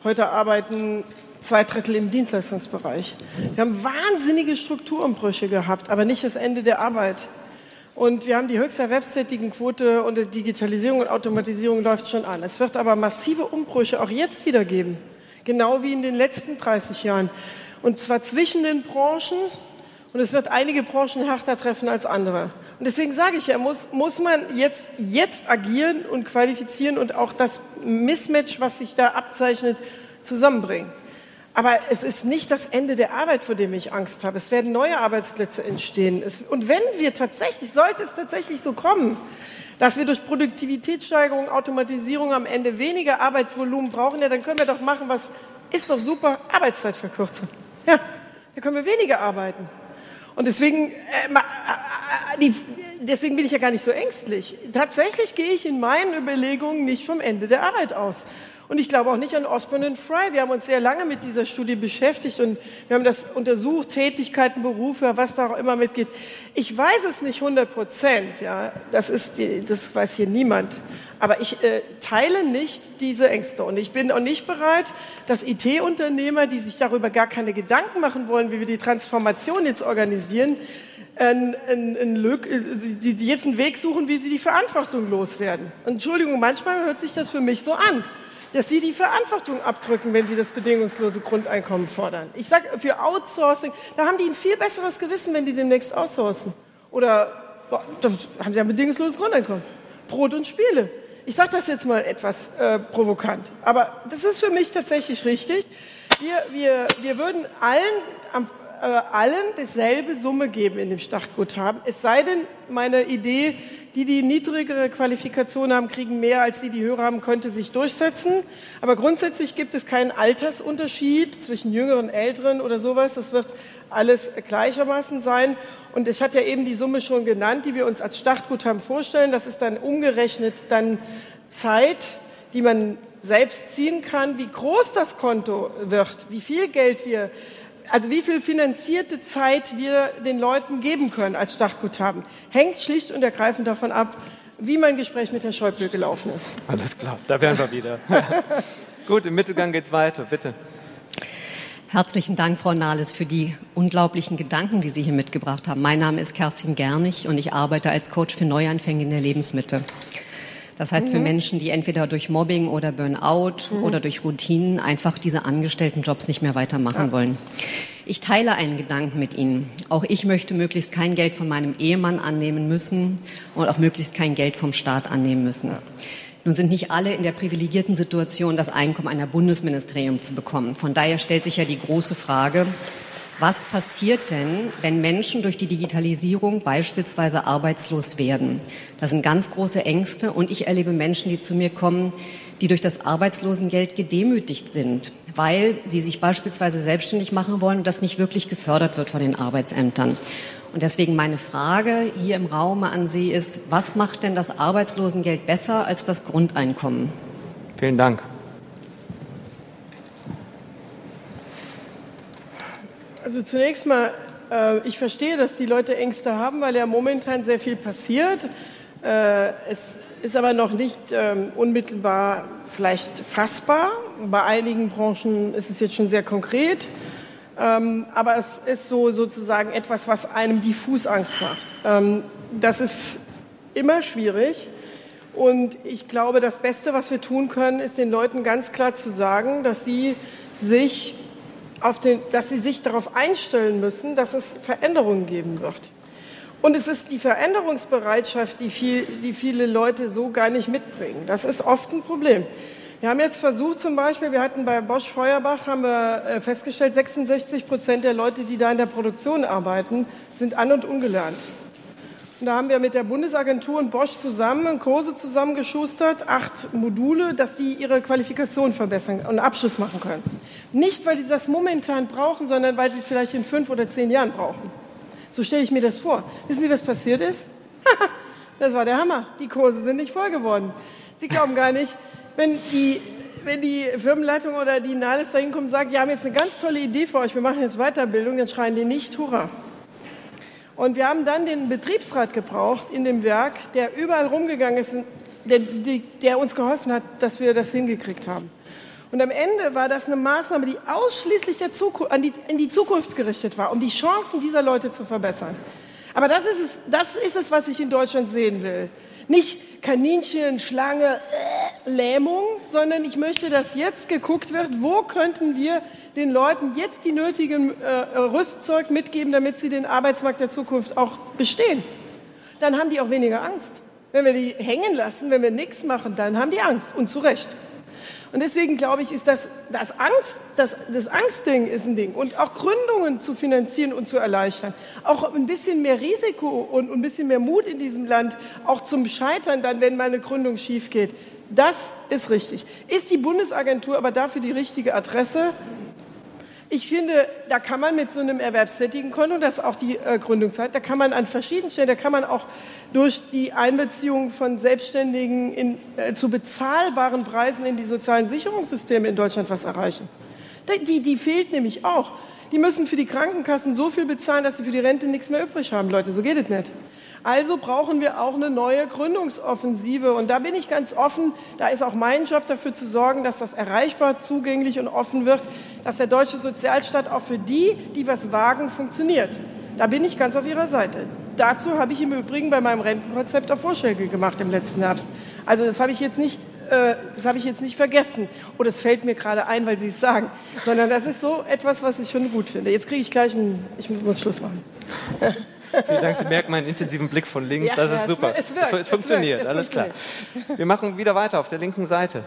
Heute arbeiten zwei Drittel im Dienstleistungsbereich. Wir haben wahnsinnige Strukturumbrüche gehabt, aber nicht das Ende der Arbeit. Und wir haben die höchste Erwerbstätigenquote und die Digitalisierung und Automatisierung läuft schon an. Es wird aber massive Umbrüche auch jetzt wieder geben, genau wie in den letzten 30 Jahren. Und zwar zwischen den Branchen und es wird einige Branchen härter treffen als andere. Und deswegen sage ich ja, muss, muss man jetzt, jetzt agieren und qualifizieren und auch das Mismatch, was sich da abzeichnet, zusammenbringen. Aber es ist nicht das Ende der Arbeit, vor dem ich Angst habe. Es werden neue Arbeitsplätze entstehen. Es, und wenn wir tatsächlich, sollte es tatsächlich so kommen, dass wir durch Produktivitätssteigerung, Automatisierung am Ende weniger Arbeitsvolumen brauchen, ja, dann können wir doch machen, was Ist doch super, Arbeitszeit verkürzen. Ja, da können wir weniger arbeiten. Und deswegen, äh, äh, die, deswegen bin ich ja gar nicht so ängstlich. Tatsächlich gehe ich in meinen Überlegungen nicht vom Ende der Arbeit aus. Und ich glaube auch nicht an Osborne und Fry. Wir haben uns sehr lange mit dieser Studie beschäftigt und wir haben das untersucht, Tätigkeiten, Berufe, was da auch immer mitgeht. Ich weiß es nicht 100 Prozent, ja. Das ist, die, das weiß hier niemand. Aber ich äh, teile nicht diese Ängste und ich bin auch nicht bereit, dass IT-Unternehmer, die sich darüber gar keine Gedanken machen wollen, wie wir die Transformation jetzt organisieren, ein, ein, ein, die jetzt einen Weg suchen, wie sie die Verantwortung loswerden. Entschuldigung, manchmal hört sich das für mich so an dass sie die Verantwortung abdrücken, wenn sie das bedingungslose Grundeinkommen fordern. Ich sage, für Outsourcing, da haben die ein viel besseres Gewissen, wenn die demnächst outsourcen. Oder da haben sie ein bedingungsloses Grundeinkommen. Brot und Spiele. Ich sage das jetzt mal etwas äh, provokant, aber das ist für mich tatsächlich richtig. Wir, wir, wir würden allen am allen dieselbe Summe geben in dem Startguthaben. Es sei denn, meine Idee, die die niedrigere Qualifikation haben, kriegen mehr als die, die höher haben, könnte sich durchsetzen. Aber grundsätzlich gibt es keinen Altersunterschied zwischen Jüngeren, Älteren oder sowas. Das wird alles gleichermaßen sein. Und ich hatte ja eben die Summe schon genannt, die wir uns als Startguthaben vorstellen. Das ist dann umgerechnet dann Zeit, die man selbst ziehen kann, wie groß das Konto wird, wie viel Geld wir also wie viel finanzierte Zeit wir den Leuten geben können als Startguthaben, hängt schlicht und ergreifend davon ab, wie mein Gespräch mit Herrn Schäuble gelaufen ist. Alles klar, da wären wir wieder. [laughs] Gut, im Mittelgang geht es weiter, bitte. Herzlichen Dank, Frau Nahles, für die unglaublichen Gedanken, die Sie hier mitgebracht haben. Mein Name ist Kerstin Gernig und ich arbeite als Coach für Neuanfänge in der Lebensmitte. Das heißt, für mhm. Menschen, die entweder durch Mobbing oder Burnout mhm. oder durch Routinen einfach diese Angestelltenjobs nicht mehr weitermachen ja. wollen. Ich teile einen Gedanken mit Ihnen. Auch ich möchte möglichst kein Geld von meinem Ehemann annehmen müssen und auch möglichst kein Geld vom Staat annehmen müssen. Ja. Nun sind nicht alle in der privilegierten Situation, das Einkommen einer Bundesministerium zu bekommen. Von daher stellt sich ja die große Frage, was passiert denn, wenn Menschen durch die Digitalisierung beispielsweise arbeitslos werden? Das sind ganz große Ängste und ich erlebe Menschen, die zu mir kommen, die durch das Arbeitslosengeld gedemütigt sind, weil sie sich beispielsweise selbstständig machen wollen und das nicht wirklich gefördert wird von den Arbeitsämtern. Und deswegen meine Frage hier im Raum an Sie ist, was macht denn das Arbeitslosengeld besser als das Grundeinkommen? Vielen Dank. Also zunächst mal, äh, ich verstehe, dass die Leute Ängste haben, weil ja momentan sehr viel passiert. Äh, es ist aber noch nicht ähm, unmittelbar vielleicht fassbar. Bei einigen Branchen ist es jetzt schon sehr konkret. Ähm, aber es ist so sozusagen etwas, was einem diffus Angst macht. Ähm, das ist immer schwierig. Und ich glaube, das Beste, was wir tun können, ist den Leuten ganz klar zu sagen, dass sie sich den, dass sie sich darauf einstellen müssen, dass es Veränderungen geben wird. Und es ist die Veränderungsbereitschaft, die, viel, die viele Leute so gar nicht mitbringen. Das ist oft ein Problem. Wir haben jetzt versucht, zum Beispiel, wir hatten bei Bosch Feuerbach, haben wir äh, festgestellt, 66 Prozent der Leute, die da in der Produktion arbeiten, sind an- und ungelernt. Und da haben wir mit der Bundesagentur und Bosch zusammen Kurse zusammengeschustert, acht Module, dass sie ihre Qualifikation verbessern und Abschluss machen können. Nicht, weil sie das momentan brauchen, sondern weil sie es vielleicht in fünf oder zehn Jahren brauchen. So stelle ich mir das vor. Wissen Sie, was passiert ist? [laughs] das war der Hammer. Die Kurse sind nicht voll geworden. Sie glauben gar nicht, wenn die, wenn die Firmenleitung oder die Nahles da hinkommen und sagen, wir haben jetzt eine ganz tolle Idee für euch, wir machen jetzt Weiterbildung, dann schreien die nicht Hurra. Und wir haben dann den Betriebsrat gebraucht in dem Werk, der überall rumgegangen ist, der, der uns geholfen hat, dass wir das hingekriegt haben. Und am Ende war das eine Maßnahme, die ausschließlich der an die, in die Zukunft gerichtet war, um die Chancen dieser Leute zu verbessern. Aber das ist es, das ist es was ich in Deutschland sehen will. Nicht Kaninchen, Schlange, äh, Lähmung, sondern ich möchte, dass jetzt geguckt wird, wo könnten wir den Leuten jetzt die nötigen äh, Rüstzeug mitgeben, damit sie den Arbeitsmarkt der Zukunft auch bestehen. Dann haben die auch weniger Angst. Wenn wir die hängen lassen, wenn wir nichts machen, dann haben die Angst und zu Recht. Und deswegen glaube ich, ist das, das Angst, das, das Angstding ist ein Ding. Und auch Gründungen zu finanzieren und zu erleichtern. Auch ein bisschen mehr Risiko und ein bisschen mehr Mut in diesem Land, auch zum Scheitern dann, wenn mal eine Gründung schief geht. Das ist richtig. Ist die Bundesagentur aber dafür die richtige Adresse? Ich finde, da kann man mit so einem erwerbstätigen Konto, das ist auch die äh, Gründungszeit, da kann man an verschiedenen Stellen, da kann man auch durch die Einbeziehung von Selbstständigen in, äh, zu bezahlbaren Preisen in die sozialen Sicherungssysteme in Deutschland was erreichen. Die, die fehlt nämlich auch. Die müssen für die Krankenkassen so viel bezahlen, dass sie für die Rente nichts mehr übrig haben, Leute. So geht es nicht. Also brauchen wir auch eine neue Gründungsoffensive. Und da bin ich ganz offen. Da ist auch mein Job dafür zu sorgen, dass das erreichbar, zugänglich und offen wird, dass der deutsche Sozialstaat auch für die, die was wagen, funktioniert. Da bin ich ganz auf Ihrer Seite. Dazu habe ich im Übrigen bei meinem Rentenkonzept auch Vorschläge gemacht im letzten Herbst. Also das habe ich jetzt nicht äh, das habe ich jetzt nicht vergessen. Oder es fällt mir gerade ein, weil Sie es sagen. Sondern das ist so etwas, was ich schon gut finde. Jetzt kriege ich gleich einen, ich muss Schluss machen. [laughs] Vielen Dank, Sie merken meinen intensiven Blick von links. Ja, das ist ja, super. Es, wirkt, es, es funktioniert, es alles klar. Wir machen wieder weiter auf der linken Seite.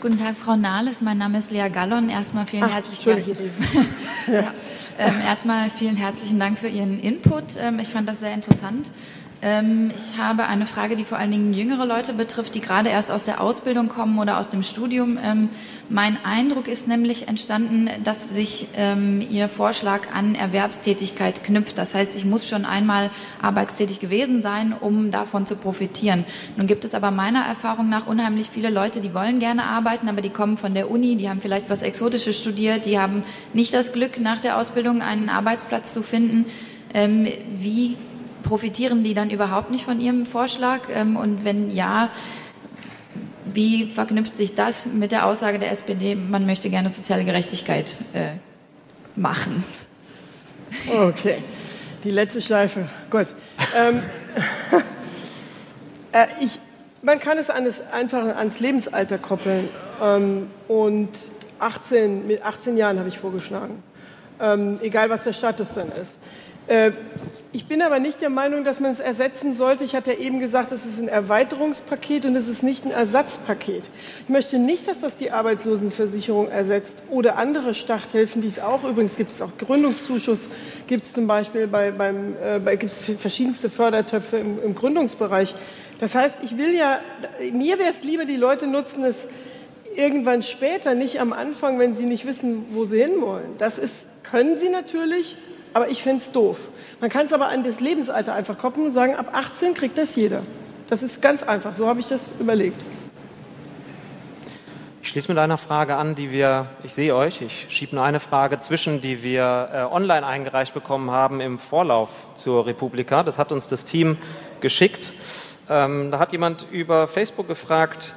Guten Tag, Frau Nahles. Mein Name ist Lea Gallon. Erstmal vielen Ach, herzlichen Dank. [laughs] ja. ähm, erstmal vielen herzlichen Dank für Ihren Input. Ähm, ich fand das sehr interessant. Ähm, ich habe eine Frage, die vor allen Dingen jüngere Leute betrifft, die gerade erst aus der Ausbildung kommen oder aus dem Studium. Ähm, mein Eindruck ist nämlich entstanden, dass sich ähm, Ihr Vorschlag an Erwerbstätigkeit knüpft. Das heißt, ich muss schon einmal arbeitstätig gewesen sein, um davon zu profitieren. Nun gibt es aber meiner Erfahrung nach unheimlich viele Leute, die wollen gerne arbeiten, aber die kommen von der Uni, die haben vielleicht was Exotisches studiert, die haben nicht das Glück, nach der Ausbildung einen Arbeitsplatz zu finden. Wie profitieren die dann überhaupt nicht von Ihrem Vorschlag? Ähm, und wenn ja, wie verknüpft sich das mit der Aussage der SPD, man möchte gerne soziale Gerechtigkeit äh, machen? Okay, die letzte Schleife. Gut. Ähm, [laughs] äh, ich, man kann es eines, einfach ans Lebensalter koppeln. Ähm, und 18, mit 18 Jahren habe ich vorgeschlagen. Ähm, egal, was der Status dann ist. Äh, ich bin aber nicht der Meinung, dass man es ersetzen sollte. Ich hatte ja eben gesagt, es ist ein Erweiterungspaket und es ist nicht ein Ersatzpaket. Ich möchte nicht, dass das die Arbeitslosenversicherung ersetzt oder andere Starthilfen, die es auch, übrigens gibt es auch Gründungszuschuss, gibt es zum Beispiel bei, beim, äh, bei gibt es verschiedenste Fördertöpfe im, im Gründungsbereich. Das heißt, ich will ja, mir wäre es lieber, die Leute nutzen es irgendwann später, nicht am Anfang, wenn sie nicht wissen, wo sie hinwollen. Das ist, können sie natürlich, aber ich finde es doof. Man kann es aber an das Lebensalter einfach koppeln und sagen, ab 18 kriegt das jeder. Das ist ganz einfach, so habe ich das überlegt. Ich schließe mit einer Frage an, die wir, ich sehe euch, ich schiebe nur eine Frage zwischen, die wir äh, online eingereicht bekommen haben im Vorlauf zur Republika. Das hat uns das Team geschickt. Ähm, da hat jemand über Facebook gefragt,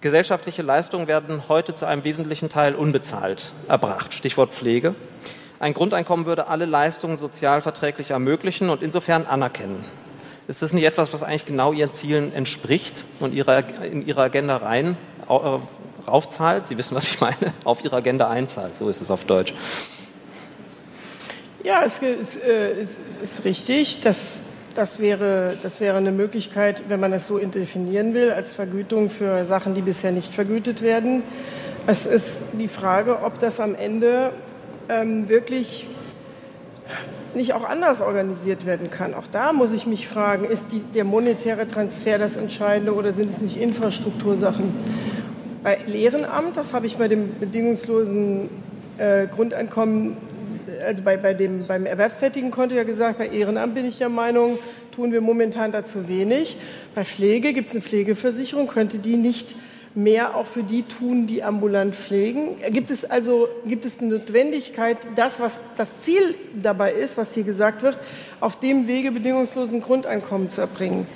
gesellschaftliche Leistungen werden heute zu einem wesentlichen Teil unbezahlt erbracht. Stichwort Pflege. Ein Grundeinkommen würde alle Leistungen sozialverträglich ermöglichen und insofern anerkennen. Ist das nicht etwas, was eigentlich genau Ihren Zielen entspricht und ihrer, in Ihre Agenda rein äh, raufzahlt? Sie wissen, was ich meine, [laughs] auf Ihre Agenda einzahlt, so ist es auf Deutsch. Ja, es ist, äh, es ist richtig. Das, das, wäre, das wäre eine Möglichkeit, wenn man es so definieren will, als Vergütung für Sachen, die bisher nicht vergütet werden. Es ist die Frage, ob das am Ende ähm, wirklich nicht auch anders organisiert werden kann. Auch da muss ich mich fragen, ist die, der monetäre Transfer das Entscheidende oder sind es nicht Infrastruktursachen? Bei Lehrenamt, das habe ich bei dem bedingungslosen äh, Grundeinkommen, also bei, bei dem, beim erwerbstätigen Konto ja gesagt, bei Ehrenamt bin ich der Meinung, tun wir momentan dazu wenig. Bei Pflege gibt es eine Pflegeversicherung, könnte die nicht mehr auch für die tun, die ambulant pflegen? Gibt es also gibt es eine Notwendigkeit, das, was das Ziel dabei ist, was hier gesagt wird, auf dem Wege bedingungslosen Grundeinkommen zu erbringen?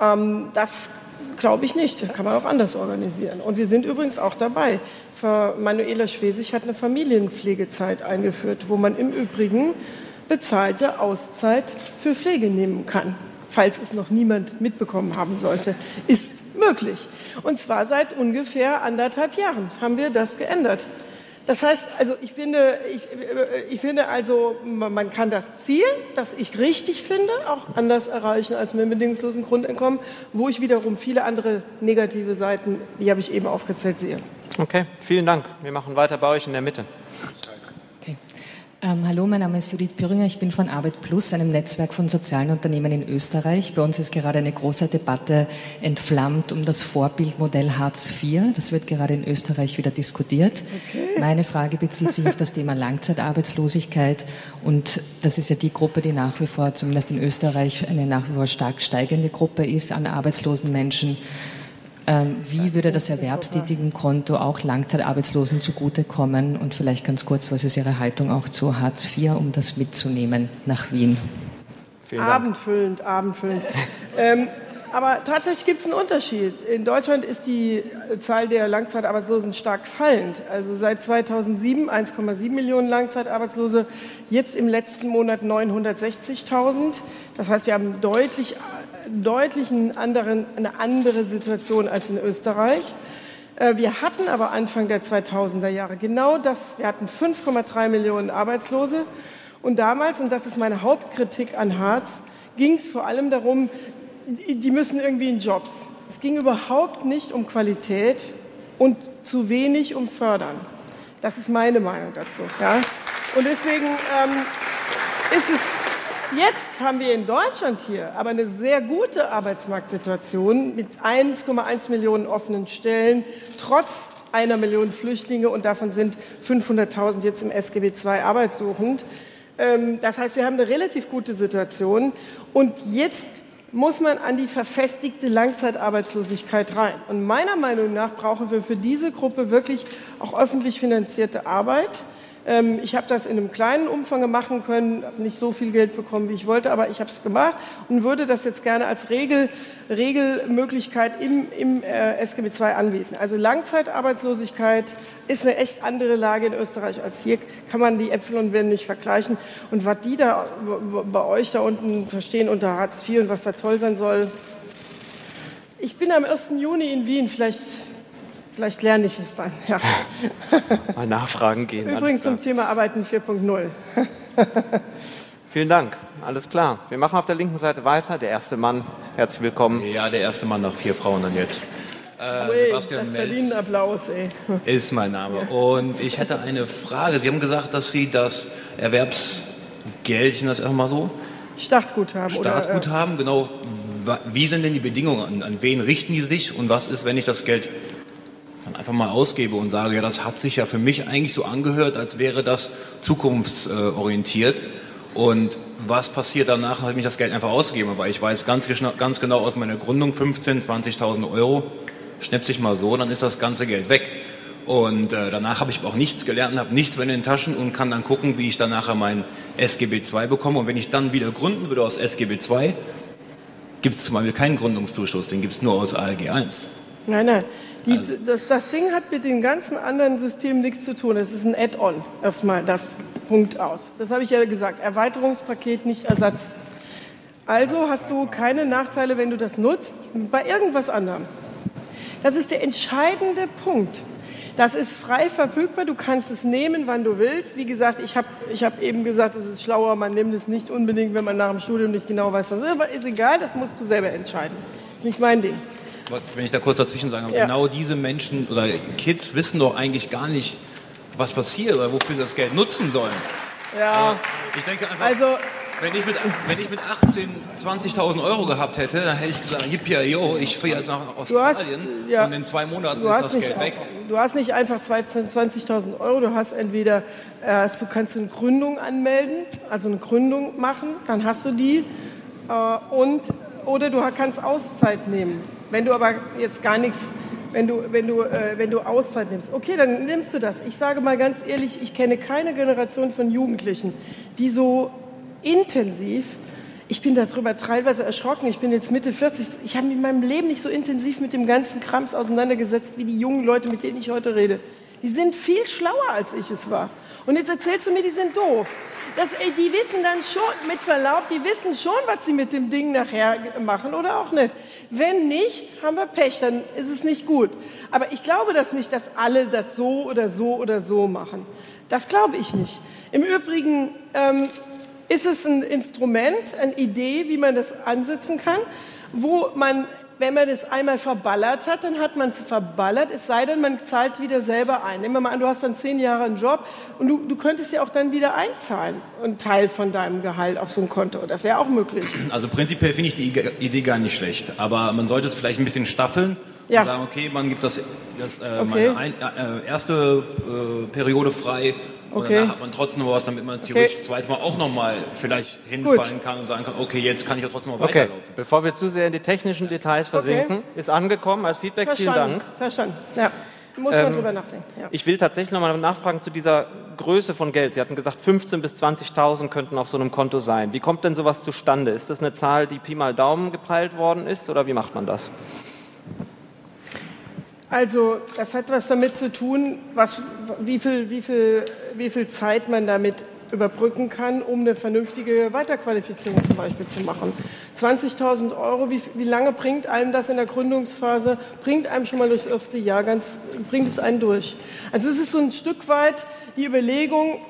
Ähm, das glaube ich nicht. Kann man auch anders organisieren. Und wir sind übrigens auch dabei. Manuela Schwesig hat eine Familienpflegezeit eingeführt, wo man im Übrigen bezahlte Auszeit für Pflege nehmen kann falls es noch niemand mitbekommen haben sollte, ist möglich. Und zwar seit ungefähr anderthalb Jahren haben wir das geändert. Das heißt, also ich finde, ich, äh, ich finde also, man kann das Ziel, das ich richtig finde, auch anders erreichen als mit dem bedingungslosen Grundeinkommen, wo ich wiederum viele andere negative Seiten, die habe ich eben aufgezählt, sehe. Okay, vielen Dank. Wir machen weiter bei euch in der Mitte. Ähm, hallo, mein Name ist Judith Püringer. Ich bin von Arbeit Plus, einem Netzwerk von sozialen Unternehmen in Österreich. Bei uns ist gerade eine große Debatte entflammt um das Vorbildmodell Hartz IV. Das wird gerade in Österreich wieder diskutiert. Okay. Meine Frage bezieht sich auf das Thema Langzeitarbeitslosigkeit. Und das ist ja die Gruppe, die nach wie vor, zumindest in Österreich, eine nach wie vor stark steigende Gruppe ist an arbeitslosen Menschen. Ähm, wie würde das Erwerbstätigenkonto auch Langzeitarbeitslosen zugutekommen? Und vielleicht ganz kurz, was ist Ihre Haltung auch zu Hartz IV, um das mitzunehmen nach Wien? Abendfüllend, abendfüllend. [laughs] ähm, aber tatsächlich gibt es einen Unterschied. In Deutschland ist die Zahl der Langzeitarbeitslosen stark fallend. Also seit 2007 1,7 Millionen Langzeitarbeitslose, jetzt im letzten Monat 960.000. Das heißt, wir haben deutlich deutlich anderen, eine andere Situation als in Österreich. Äh, wir hatten aber Anfang der 2000er Jahre genau das. Wir hatten 5,3 Millionen Arbeitslose. Und damals, und das ist meine Hauptkritik an Harz, ging es vor allem darum, die müssen irgendwie in Jobs. Es ging überhaupt nicht um Qualität und zu wenig um Fördern. Das ist meine Meinung dazu. Ja? Und deswegen ähm, ist es Jetzt haben wir in Deutschland hier aber eine sehr gute Arbeitsmarktsituation mit 1,1 Millionen offenen Stellen, trotz einer Million Flüchtlinge und davon sind 500.000 jetzt im SGB II arbeitssuchend. Ähm, das heißt, wir haben eine relativ gute Situation und jetzt muss man an die verfestigte Langzeitarbeitslosigkeit rein. Und meiner Meinung nach brauchen wir für diese Gruppe wirklich auch öffentlich finanzierte Arbeit. Ähm, ich habe das in einem kleinen Umfang machen können, nicht so viel Geld bekommen, wie ich wollte, aber ich habe es gemacht und würde das jetzt gerne als Regel, Regelmöglichkeit im, im äh, SGB II anbieten. Also Langzeitarbeitslosigkeit ist eine echt andere Lage in Österreich als hier. Kann man die Äpfel und Birnen nicht vergleichen. Und was die da bei euch da unten verstehen unter Hartz IV und was da toll sein soll. Ich bin am 1. Juni in Wien. Vielleicht Vielleicht lerne ich es dann. Ja. [laughs] Mal nachfragen gehen. Übrigens zum Thema Arbeiten 4.0. [laughs] Vielen Dank. Alles klar. Wir machen auf der linken Seite weiter. Der erste Mann. Herzlich willkommen. Ja, der erste Mann nach vier Frauen dann jetzt. Äh, Ui, Sebastian das verdient Applaus, ey. Ist mein Name. Und ich hätte eine Frage. Sie haben gesagt, dass Sie das Erwerbsgeld, ich das erstmal mal so, Startguthaben. Startguthaben, oder, äh, genau. Wie sind denn die Bedingungen? An, an wen richten die sich? Und was ist, wenn ich das Geld einfach mal ausgebe und sage, ja, das hat sich ja für mich eigentlich so angehört, als wäre das zukunftsorientiert. Und was passiert danach, nachdem ich das Geld einfach ausgegeben habe? Ich weiß ganz, ganz genau aus meiner Gründung, 15.000, 20.000 Euro, schnappt sich mal so, dann ist das ganze Geld weg. Und äh, danach habe ich auch nichts gelernt, habe nichts mehr in den Taschen und kann dann gucken, wie ich dann nachher mein SGB II bekomme. Und wenn ich dann wieder gründen würde aus SGB II, gibt es zum Beispiel keinen Gründungszuschuss, den gibt es nur aus ALG I. Nein, nein. Die, also. das, das, Ding hat mit den ganzen anderen Systemen nichts zu tun. Es ist ein Add-on, erstmal das Punkt aus. Das habe ich ja gesagt. Erweiterungspaket, nicht Ersatz. Also hast du keine Nachteile, wenn du das nutzt, bei irgendwas anderem. Das ist der entscheidende Punkt. Das ist frei verfügbar, du kannst es nehmen, wann du willst. Wie gesagt, ich habe ich hab eben gesagt, es ist schlauer, man nimmt es nicht unbedingt, wenn man nach dem Studium nicht genau weiß, was ist. Aber ist egal, das musst du selber entscheiden. Das ist nicht mein Ding wenn ich da kurz dazwischen sagen ja. genau diese Menschen oder Kids wissen doch eigentlich gar nicht, was passiert oder wofür sie das Geld nutzen sollen. Ja. Ich denke einfach, also, wenn ich mit, wenn ich mit 18, 20.000 Euro gehabt hätte, dann hätte ich gesagt, yippie, yo, ich fahre jetzt nach Australien hast, ja, und in zwei Monaten ist das nicht, Geld weg. Du hast nicht einfach 20.000 Euro, du hast entweder, äh, du kannst eine Gründung anmelden, also eine Gründung machen, dann hast du die äh, und, oder du kannst Auszeit nehmen. Wenn du aber jetzt gar nichts, wenn du, wenn du, äh, wenn du Auszeit nimmst, okay, dann nimmst du das. Ich sage mal ganz ehrlich, ich kenne keine Generation von Jugendlichen, die so intensiv ich bin darüber teilweise erschrocken. Ich bin jetzt Mitte 40. Ich habe mich in meinem Leben nicht so intensiv mit dem ganzen Krams auseinandergesetzt wie die jungen Leute, mit denen ich heute rede. Die sind viel schlauer, als ich es war. Und jetzt erzählst du mir, die sind doof. Das, die wissen dann schon, mit Verlaub, die wissen schon, was sie mit dem Ding nachher machen oder auch nicht. Wenn nicht, haben wir Pech, dann ist es nicht gut. Aber ich glaube das nicht, dass alle das so oder so oder so machen. Das glaube ich nicht. Im Übrigen ähm, ist es ein Instrument, eine Idee, wie man das ansetzen kann, wo man wenn man es einmal verballert hat, dann hat man es verballert, es sei denn, man zahlt wieder selber ein. Nehmen wir mal an, du hast dann zehn Jahre einen Job und du, du könntest ja auch dann wieder einzahlen, einen Teil von deinem Gehalt auf so ein Konto. Das wäre auch möglich. Also prinzipiell finde ich die Idee gar nicht schlecht, aber man sollte es vielleicht ein bisschen staffeln ja. und sagen, okay, man gibt das, das äh, okay. meine ein, äh, erste äh, Periode frei und okay. danach hat man trotzdem noch was, damit man theoretisch okay. das zweite Mal auch noch mal vielleicht hinfallen Gut. kann und sagen kann, okay, jetzt kann ich ja trotzdem noch okay. weiterlaufen. Bevor wir zu sehr in die technischen Details versinken, okay. ist angekommen als Feedback. Verstanden. Vielen Dank. Verstanden. Ja. Muss man ähm, drüber nachdenken. Ja. Ich will tatsächlich noch mal nachfragen zu dieser Größe von Geld. Sie hatten gesagt, 15.000 bis 20.000 könnten auf so einem Konto sein. Wie kommt denn sowas zustande? Ist das eine Zahl, die Pi mal Daumen gepeilt worden ist oder wie macht man das? Also das hat was damit zu tun, was, wie, viel, wie, viel, wie viel Zeit man damit überbrücken kann, um eine vernünftige Weiterqualifizierung zum Beispiel zu machen. 20.000 Euro, wie, wie, lange bringt einem das in der Gründungsphase, bringt einem schon mal durchs erste Jahr, ganz, bringt es einen durch. Also es ist so ein Stück weit die Überlegung,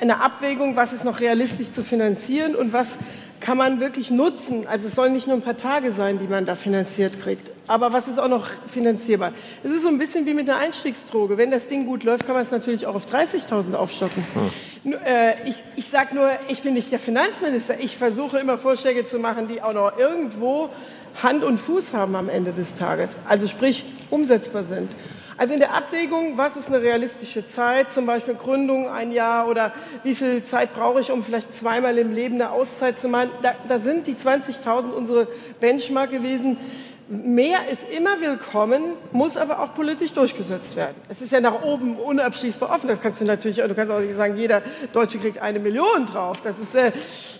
eine Abwägung, was ist noch realistisch zu finanzieren und was kann man wirklich nutzen. Also es sollen nicht nur ein paar Tage sein, die man da finanziert kriegt. Aber was ist auch noch finanzierbar? Es ist so ein bisschen wie mit einer Einstiegsdroge. Wenn das Ding gut läuft, kann man es natürlich auch auf 30.000 aufstocken. Hm. Äh, ich ich sage nur, ich bin nicht der Finanzminister. Ich versuche immer Vorschläge zu machen, die auch noch irgendwo Hand und Fuß haben am Ende des Tages. Also sprich, umsetzbar sind. Also in der Abwägung, was ist eine realistische Zeit, zum Beispiel Gründung ein Jahr oder wie viel Zeit brauche ich, um vielleicht zweimal im Leben eine Auszeit zu machen, da, da sind die 20.000 unsere Benchmark gewesen. Mehr ist immer willkommen, muss aber auch politisch durchgesetzt werden. Es ist ja nach oben unabschließbar offen. Das kannst du natürlich, du kannst auch sagen, jeder Deutsche kriegt eine Million drauf. Das ist, äh,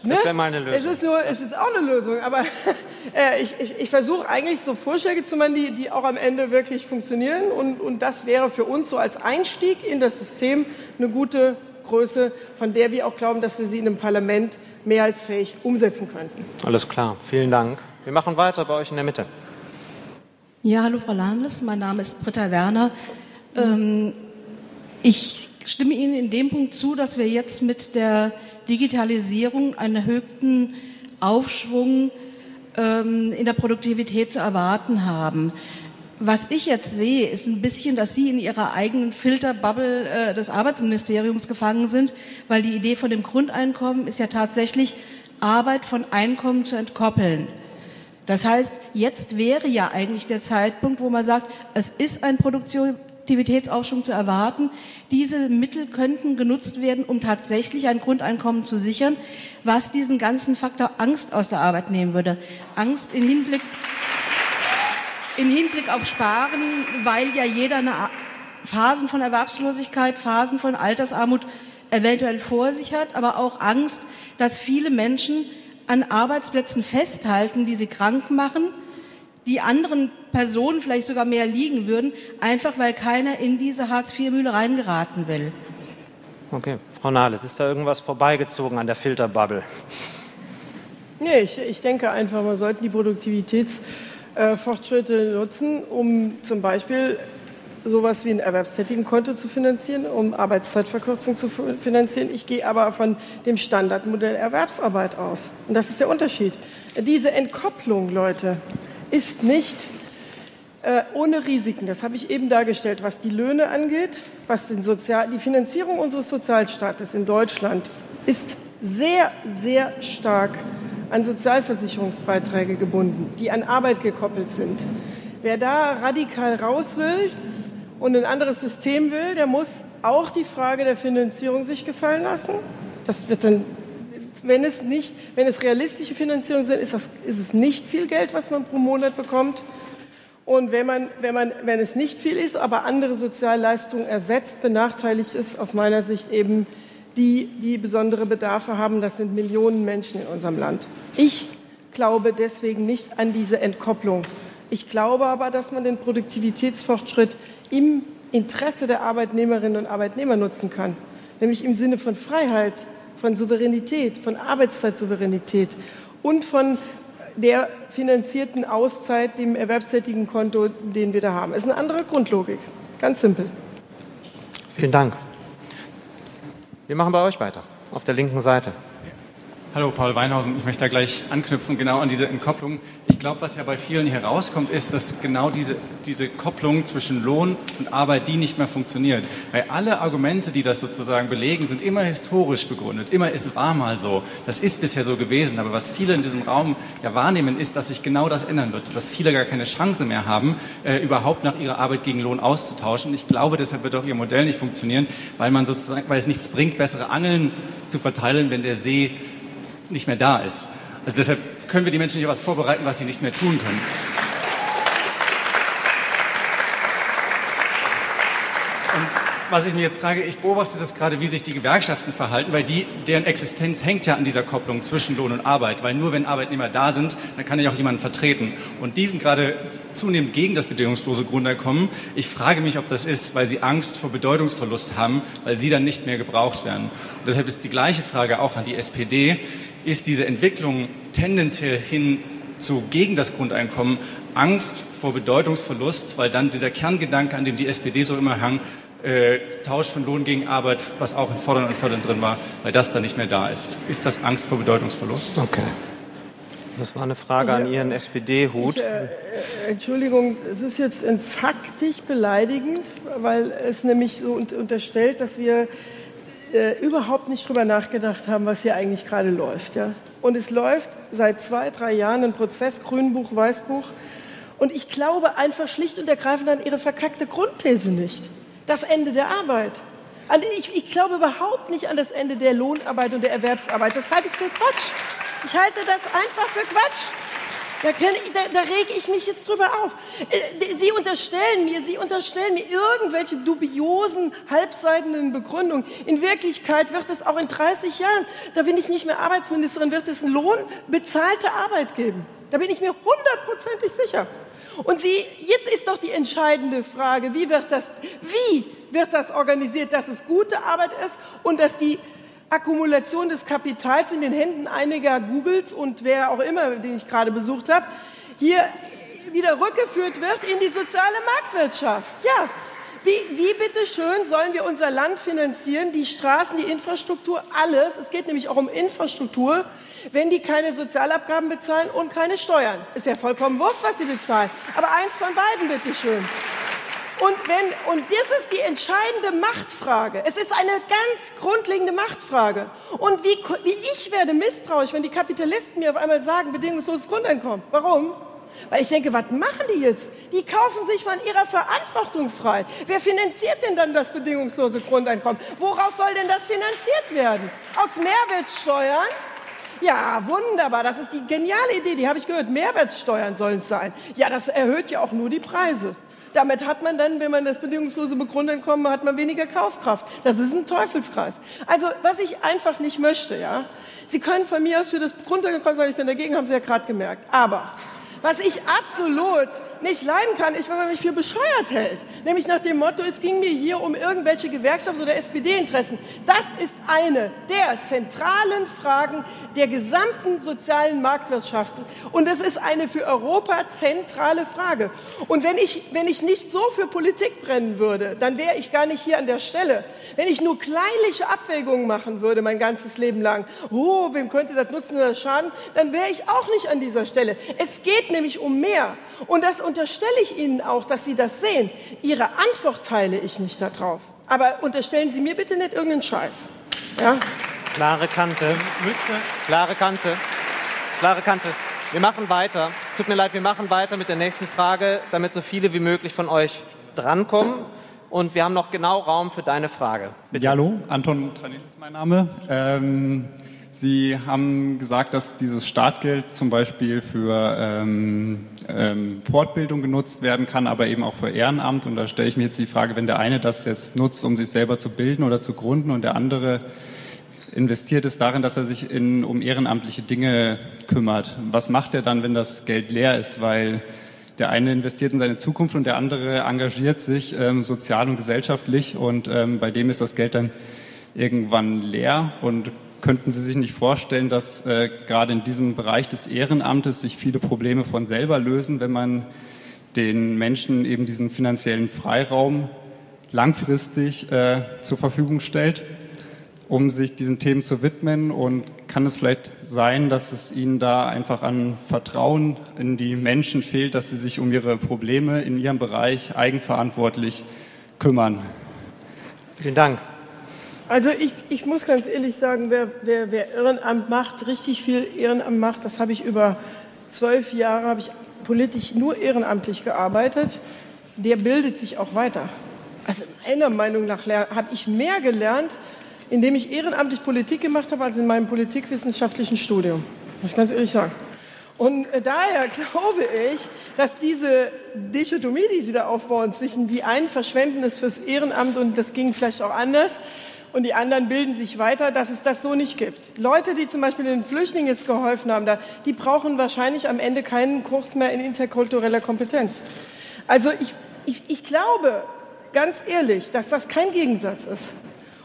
ne? das wäre meine Lösung. Es ist nur, es ist auch eine Lösung. Aber [laughs] äh, ich, ich, ich versuche eigentlich so Vorschläge zu machen, die, die auch am Ende wirklich funktionieren. Und, und das wäre für uns so als Einstieg in das System eine gute Größe, von der wir auch glauben, dass wir sie in einem Parlament mehrheitsfähig umsetzen könnten. Alles klar, vielen Dank. Wir machen weiter bei euch in der Mitte. Ja, hallo Frau Landes, mein Name ist Britta Werner. Ähm, ich stimme Ihnen in dem Punkt zu, dass wir jetzt mit der Digitalisierung einen erhöhten Aufschwung ähm, in der Produktivität zu erwarten haben. Was ich jetzt sehe, ist ein bisschen, dass Sie in Ihrer eigenen Filterbubble äh, des Arbeitsministeriums gefangen sind, weil die Idee von dem Grundeinkommen ist ja tatsächlich, Arbeit von Einkommen zu entkoppeln. Das heißt, jetzt wäre ja eigentlich der Zeitpunkt, wo man sagt, es ist ein Produktivitätsaufschwung zu erwarten. Diese Mittel könnten genutzt werden, um tatsächlich ein Grundeinkommen zu sichern, was diesen ganzen Faktor Angst aus der Arbeit nehmen würde. Angst im Hinblick, im Hinblick auf Sparen, weil ja jeder eine Phasen von Erwerbslosigkeit, Phasen von Altersarmut eventuell vor sich hat, aber auch Angst, dass viele Menschen an Arbeitsplätzen festhalten, die sie krank machen, die anderen Personen vielleicht sogar mehr liegen würden, einfach weil keiner in diese Hartz-IV-Mühle reingeraten will. Okay, Frau Nahles, ist da irgendwas vorbeigezogen an der Filterbubble? Nee, ich, ich denke einfach, man sollte die Produktivitätsfortschritte nutzen, um zum Beispiel sowas wie ein Erwerbstätigenkonto zu finanzieren, um Arbeitszeitverkürzung zu finanzieren. Ich gehe aber von dem Standardmodell Erwerbsarbeit aus. Und das ist der Unterschied. Diese Entkopplung, Leute, ist nicht äh, ohne Risiken. Das habe ich eben dargestellt, was die Löhne angeht, was den Sozial die Finanzierung unseres Sozialstaates in Deutschland ist sehr, sehr stark an Sozialversicherungsbeiträge gebunden, die an Arbeit gekoppelt sind. Wer da radikal raus will, und ein anderes System will, der muss auch die Frage der Finanzierung sich gefallen lassen. Das wird dann, wenn es nicht, wenn es realistische Finanzierungen sind, ist, das, ist es nicht viel Geld, was man pro Monat bekommt. Und wenn man, wenn man, wenn es nicht viel ist, aber andere Sozialleistungen ersetzt, benachteiligt ist aus meiner Sicht eben die, die besondere Bedarfe haben. Das sind Millionen Menschen in unserem Land. Ich glaube deswegen nicht an diese Entkopplung. Ich glaube aber, dass man den Produktivitätsfortschritt im Interesse der Arbeitnehmerinnen und Arbeitnehmer nutzen kann, nämlich im Sinne von Freiheit, von Souveränität, von Arbeitszeitsouveränität und von der finanzierten Auszeit, dem erwerbstätigen Konto, den wir da haben. Es ist eine andere Grundlogik. Ganz simpel. Vielen Dank. Wir machen bei euch weiter, auf der linken Seite. Hallo, Paul Weinhausen. Ich möchte da gleich anknüpfen, genau an diese Entkopplung. Ich glaube, was ja bei vielen herauskommt, ist, dass genau diese, diese Kopplung zwischen Lohn und Arbeit, die nicht mehr funktioniert. Weil alle Argumente, die das sozusagen belegen, sind immer historisch begründet. Immer, es war mal so. Das ist bisher so gewesen. Aber was viele in diesem Raum ja wahrnehmen, ist, dass sich genau das ändern wird. Dass viele gar keine Chance mehr haben, äh, überhaupt nach ihrer Arbeit gegen Lohn auszutauschen. Ich glaube, deshalb wird auch ihr Modell nicht funktionieren, weil man sozusagen, weil es nichts bringt, bessere Angeln zu verteilen, wenn der See nicht mehr da ist. Also deshalb können wir die Menschen nicht was vorbereiten, was sie nicht mehr tun können. Und was ich mir jetzt frage, ich beobachte das gerade, wie sich die Gewerkschaften verhalten, weil die, deren Existenz hängt ja an dieser Kopplung zwischen Lohn und Arbeit, weil nur wenn Arbeitnehmer da sind, dann kann ich auch jemanden vertreten. Und die sind gerade zunehmend gegen das bedingungslose Grundeinkommen. Ich frage mich, ob das ist, weil sie Angst vor Bedeutungsverlust haben, weil sie dann nicht mehr gebraucht werden. Und deshalb ist die gleiche Frage auch an die SPD. Ist diese Entwicklung tendenziell hin zu gegen das Grundeinkommen Angst vor Bedeutungsverlust, weil dann dieser Kerngedanke, an dem die SPD so immer hang, äh, Tausch von Lohn gegen Arbeit, was auch in Fordern und Fördern drin war, weil das dann nicht mehr da ist. Ist das Angst vor Bedeutungsverlust? Okay. Das war eine Frage an Ihren SPD-Hut. Äh, äh, Entschuldigung, es ist jetzt faktisch beleidigend, weil es nämlich so unterstellt, dass wir äh, überhaupt nicht drüber nachgedacht haben, was hier eigentlich gerade läuft. Ja? Und es läuft seit zwei, drei Jahren ein Prozess, Grünbuch, Weißbuch. Und ich glaube einfach schlicht und ergreifend an Ihre verkackte Grundthese nicht das Ende der Arbeit. Ich, ich, glaube überhaupt nicht an das Ende der Lohnarbeit und der Erwerbsarbeit. Das halte ich für Quatsch. Ich halte das einfach für Quatsch. Da, da, da rege ich mich jetzt drüber auf. Äh, Sie unterstellen mir, Sie unterstellen mir irgendwelche dubiosen, halbseitenden Begründungen. In Wirklichkeit wird es auch in 30 Jahren, da bin ich nicht mehr Arbeitsministerin, wird es einen Lohn bezahlte Arbeit geben. Da bin ich mir hundertprozentig sicher. Und Sie, jetzt ist doch die entscheidende Frage, wie wird das, wie wird das organisiert, dass es gute Arbeit ist und dass die Akkumulation des Kapitals in den Händen einiger Googles und wer auch immer, den ich gerade besucht habe, hier wieder rückgeführt wird in die soziale Marktwirtschaft. Ja, wie, wie bitte schön sollen wir unser Land finanzieren, die Straßen, die Infrastruktur, alles? Es geht nämlich auch um Infrastruktur, wenn die keine Sozialabgaben bezahlen und keine Steuern. Ist ja vollkommen wurscht, was sie bezahlen. Aber eins von beiden, bitte schön. Und, wenn, und das ist die entscheidende Machtfrage. Es ist eine ganz grundlegende Machtfrage. Und wie, wie ich werde misstrauisch, wenn die Kapitalisten mir auf einmal sagen, bedingungsloses Grundeinkommen. Warum? Weil ich denke, was machen die jetzt? Die kaufen sich von ihrer Verantwortung frei. Wer finanziert denn dann das bedingungslose Grundeinkommen? Woraus soll denn das finanziert werden? Aus Mehrwertsteuern? Ja, wunderbar. Das ist die geniale Idee. Die habe ich gehört. Mehrwertsteuern sollen es sein. Ja, das erhöht ja auch nur die Preise. Damit hat man dann, wenn man das bedingungslose Grundeinkommen hat, man weniger Kaufkraft. Das ist ein Teufelskreis. Also, was ich einfach nicht möchte, ja. Sie können von mir aus für das Grundeinkommen sagen, ich bin dagegen, haben Sie ja gerade gemerkt. Aber was ich absolut nicht leiden kann, ist, wenn man mich für bescheuert hält. Nämlich nach dem Motto, es ging mir hier um irgendwelche Gewerkschafts- oder SPD-Interessen. Das ist eine der zentralen Fragen der gesamten sozialen Marktwirtschaft. Und es ist eine für Europa zentrale Frage. Und wenn ich, wenn ich nicht so für Politik brennen würde, dann wäre ich gar nicht hier an der Stelle. Wenn ich nur kleinliche Abwägungen machen würde, mein ganzes Leben lang, oh, wem könnte das nutzen oder schaden, dann wäre ich auch nicht an dieser Stelle. Es geht nämlich um mehr. Und das unterstelle ich Ihnen auch, dass Sie das sehen. Ihre Antwort teile ich nicht darauf. Aber unterstellen Sie mir bitte nicht irgendeinen Scheiß. Ja? Klare Kante. Müsste. Klare Kante. Klare Kante. Wir machen weiter. Es tut mir leid, wir machen weiter mit der nächsten Frage, damit so viele wie möglich von euch drankommen. Und wir haben noch genau Raum für deine Frage. Bitte. Ja, hallo, Anton Tranil ist mein Name. Ähm, Sie haben gesagt, dass dieses Startgeld zum Beispiel für ähm, ähm, Fortbildung genutzt werden kann, aber eben auch für Ehrenamt. Und da stelle ich mir jetzt die Frage, wenn der eine das jetzt nutzt, um sich selber zu bilden oder zu gründen und der andere investiert es darin, dass er sich in, um ehrenamtliche Dinge kümmert. Was macht er dann, wenn das Geld leer ist? Weil der eine investiert in seine Zukunft und der andere engagiert sich ähm, sozial und gesellschaftlich und ähm, bei dem ist das Geld dann irgendwann leer und könnten Sie sich nicht vorstellen, dass äh, gerade in diesem Bereich des Ehrenamtes sich viele Probleme von selber lösen, wenn man den Menschen eben diesen finanziellen Freiraum langfristig äh, zur Verfügung stellt? um sich diesen Themen zu widmen? Und kann es vielleicht sein, dass es Ihnen da einfach an Vertrauen in die Menschen fehlt, dass sie sich um ihre Probleme in ihrem Bereich eigenverantwortlich kümmern? Vielen Dank. Also ich, ich muss ganz ehrlich sagen, wer, wer, wer Ehrenamt macht, richtig viel Ehrenamt macht, das habe ich über zwölf Jahre, habe ich politisch nur ehrenamtlich gearbeitet, der bildet sich auch weiter. Also meiner Meinung nach habe ich mehr gelernt, indem ich ehrenamtlich Politik gemacht habe, als in meinem politikwissenschaftlichen Studium. Muss ich ganz ehrlich sagen. Und äh, daher [laughs] glaube ich, dass diese Dichotomie, die Sie da aufbauen, zwischen die einen verschwenden es fürs Ehrenamt und das ging vielleicht auch anders und die anderen bilden sich weiter, dass es das so nicht gibt. Leute, die zum Beispiel den Flüchtlingen jetzt geholfen haben, die brauchen wahrscheinlich am Ende keinen Kurs mehr in interkultureller Kompetenz. Also ich, ich, ich glaube, ganz ehrlich, dass das kein Gegensatz ist.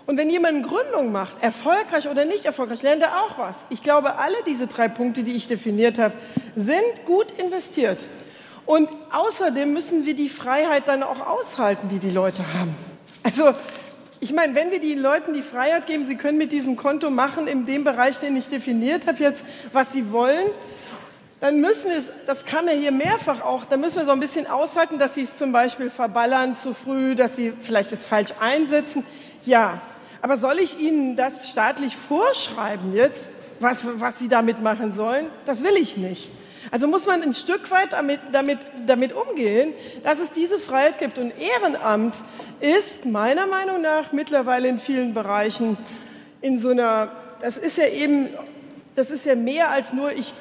Und wenn jemand eine Gründung macht, erfolgreich oder nicht erfolgreich, lernt er auch was. Ich glaube, alle diese drei Punkte, die ich definiert habe, sind gut investiert. Und außerdem müssen wir die Freiheit dann auch aushalten, die die Leute haben. Also, ich meine, wenn wir den Leuten die Freiheit geben, sie können mit diesem Konto machen, in dem Bereich, den ich definiert habe, jetzt, was sie wollen, dann müssen wir es, das kam ja hier mehrfach auch, dann müssen wir so ein bisschen aushalten, dass sie es zum Beispiel verballern zu früh, dass sie vielleicht es falsch einsetzen. Ja, aber soll ich Ihnen das staatlich vorschreiben jetzt, was, was Sie damit machen sollen? Das will ich nicht. Also muss man ein Stück weit damit, damit, damit umgehen, dass es diese Freiheit gibt. Und Ehrenamt ist meiner Meinung nach mittlerweile in vielen Bereichen in so einer, das ist ja eben, das ist ja mehr als nur, ich,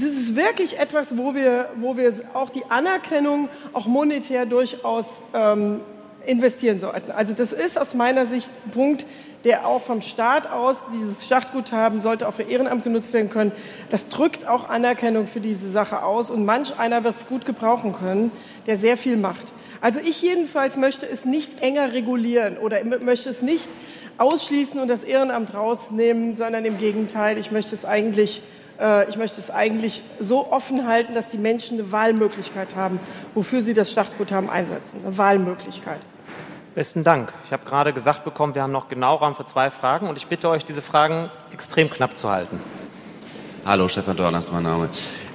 das ist wirklich etwas, wo wir, wo wir auch die Anerkennung auch monetär durchaus ähm, investieren sollten. Also das ist aus meiner Sicht ein Punkt, der auch vom Staat aus, dieses Schachtguthaben sollte auch für Ehrenamt genutzt werden können. Das drückt auch Anerkennung für diese Sache aus und manch einer wird es gut gebrauchen können, der sehr viel macht. Also ich jedenfalls möchte es nicht enger regulieren oder möchte es nicht ausschließen und das Ehrenamt rausnehmen, sondern im Gegenteil, ich möchte es eigentlich äh, ich möchte es eigentlich so offen halten, dass die Menschen eine Wahlmöglichkeit haben, wofür sie das Startguthaben einsetzen. Eine Wahlmöglichkeit. Besten Dank. Ich habe gerade gesagt bekommen, wir haben noch genau Raum für zwei Fragen und ich bitte euch, diese Fragen extrem knapp zu halten. Hallo, Stefan Dorner ist mein Name.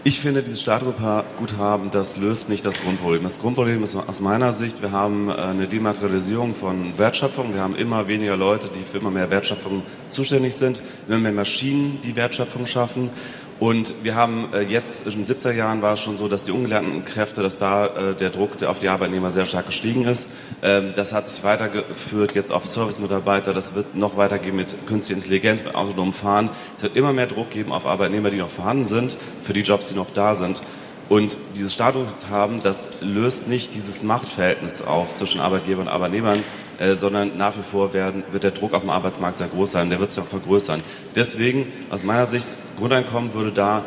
Ich finde, dieses Startguthaben, das löst nicht das Grundproblem. Das Grundproblem ist aus meiner Sicht, wir haben äh, eine Dematerialisierung von Wertschöpfung. Wir haben immer weniger Leute, die für immer mehr Wertschöpfung zuständig sind. Wir haben mehr Maschinen, die Wertschöpfung schaffen. Und wir haben äh, jetzt, in den 70er Jahren war es schon so, dass die ungelernten Kräfte, dass da äh, der Druck auf die Arbeitnehmer sehr stark gestiegen ist. Ähm, das hat sich weitergeführt jetzt auf Servicemitarbeiter. Das wird noch weitergehen mit künstlicher Intelligenz, mit autonomem Fahren. Es wird immer mehr Druck geben auf Arbeitnehmer, die noch vorhanden sind, für die Jobs, die noch da sind. Und dieses Statushaben, das löst nicht dieses Machtverhältnis auf zwischen Arbeitgeber und Arbeitnehmern, äh, sondern nach wie vor werden, wird der Druck auf dem Arbeitsmarkt sehr groß sein. Der wird sich auch vergrößern. Deswegen, aus meiner Sicht, Grundeinkommen würde da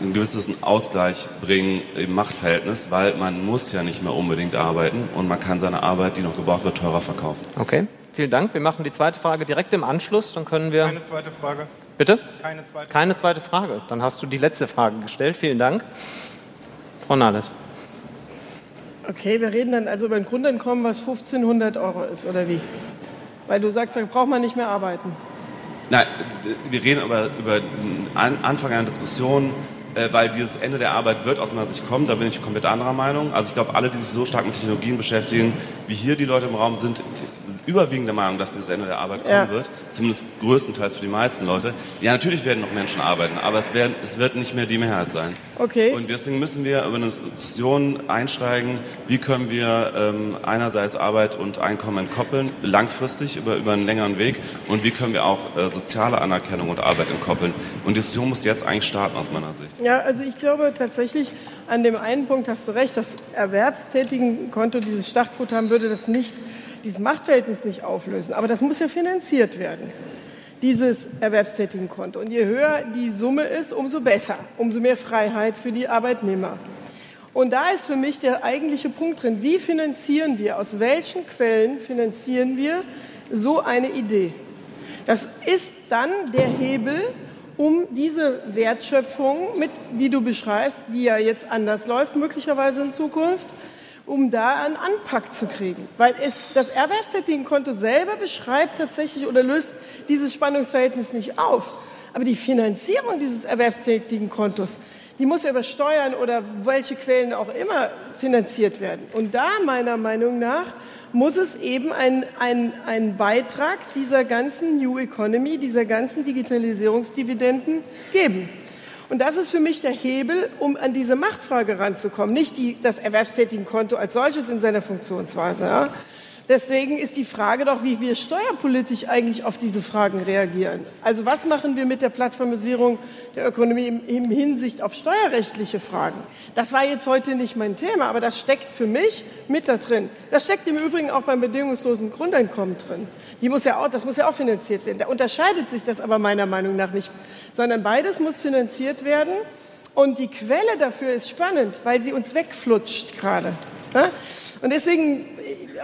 einen gewissen Ausgleich bringen im Machtverhältnis, weil man muss ja nicht mehr unbedingt arbeiten und man kann seine Arbeit, die noch gebraucht wird, teurer verkaufen. Okay, vielen Dank. Wir machen die zweite Frage direkt im Anschluss. Dann können wir. Keine zweite Frage. Bitte? Keine zweite. Keine zweite Frage. Dann hast du die letzte Frage gestellt. Vielen Dank. Frau Nahles. Okay, wir reden dann also über ein Grundeinkommen, was 1500 Euro ist, oder wie? Weil du sagst, da braucht man nicht mehr arbeiten. Nein, wir reden über, über den Anfang einer Diskussion, weil dieses Ende der Arbeit wird aus meiner Sicht kommen, da bin ich komplett anderer Meinung. Also ich glaube, alle, die sich so stark mit Technologien beschäftigen, wie hier die Leute im Raum sind, überwiegend der Meinung, dass dieses Ende der Arbeit kommen ja. wird, zumindest größtenteils für die meisten Leute. Ja, natürlich werden noch Menschen arbeiten, aber es, werden, es wird nicht mehr die Mehrheit sein. Okay. Und deswegen müssen wir über eine Diskussion einsteigen, wie können wir ähm, einerseits Arbeit und Einkommen entkoppeln, langfristig über, über einen längeren Weg, und wie können wir auch äh, soziale Anerkennung und Arbeit entkoppeln. Und die Diskussion muss jetzt eigentlich starten aus meiner Sicht. Ja, also ich glaube tatsächlich, an dem einen Punkt hast du recht, das Erwerbstätigenkonto, dieses Startguthaben würde das nicht dieses Machtverhältnis nicht auflösen. Aber das muss ja finanziert werden, dieses Erwerbstätigenkonto. Und je höher die Summe ist, umso besser, umso mehr Freiheit für die Arbeitnehmer. Und da ist für mich der eigentliche Punkt drin. Wie finanzieren wir, aus welchen Quellen finanzieren wir so eine Idee? Das ist dann der Hebel, um diese Wertschöpfung, mit, die du beschreibst, die ja jetzt anders läuft, möglicherweise in Zukunft, um da einen Anpack zu kriegen. Weil es, das Erwerbstätigenkonto selber beschreibt tatsächlich oder löst dieses Spannungsverhältnis nicht auf. Aber die Finanzierung dieses Erwerbstätigenkontos, die muss ja über Steuern oder welche Quellen auch immer finanziert werden. Und da meiner Meinung nach muss es eben einen ein Beitrag dieser ganzen New Economy, dieser ganzen Digitalisierungsdividenden geben. Und das ist für mich der Hebel, um an diese Machtfrage ranzukommen, nicht die, das Erwerbstätigenkonto als solches in seiner Funktionsweise. Ja. Deswegen ist die Frage doch, wie wir steuerpolitisch eigentlich auf diese Fragen reagieren. Also was machen wir mit der Plattformisierung der Ökonomie im, im Hinsicht auf steuerrechtliche Fragen? Das war jetzt heute nicht mein Thema, aber das steckt für mich mit da drin. Das steckt im Übrigen auch beim bedingungslosen Grundeinkommen drin. Die muss ja auch, das muss ja auch finanziert werden. Da unterscheidet sich das aber meiner Meinung nach nicht, sondern beides muss finanziert werden. Und die Quelle dafür ist spannend, weil sie uns wegflutscht gerade. Und deswegen,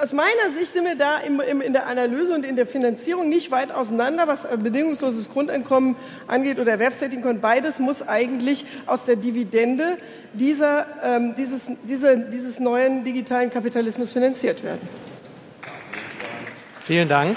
aus meiner Sicht sind wir da im, im, in der Analyse und in der Finanzierung nicht weit auseinander, was bedingungsloses Grundeinkommen angeht oder Erwerbstätigenkonto. Beides muss eigentlich aus der Dividende dieser, ähm, dieses, diese, dieses neuen digitalen Kapitalismus finanziert werden. Vielen Dank.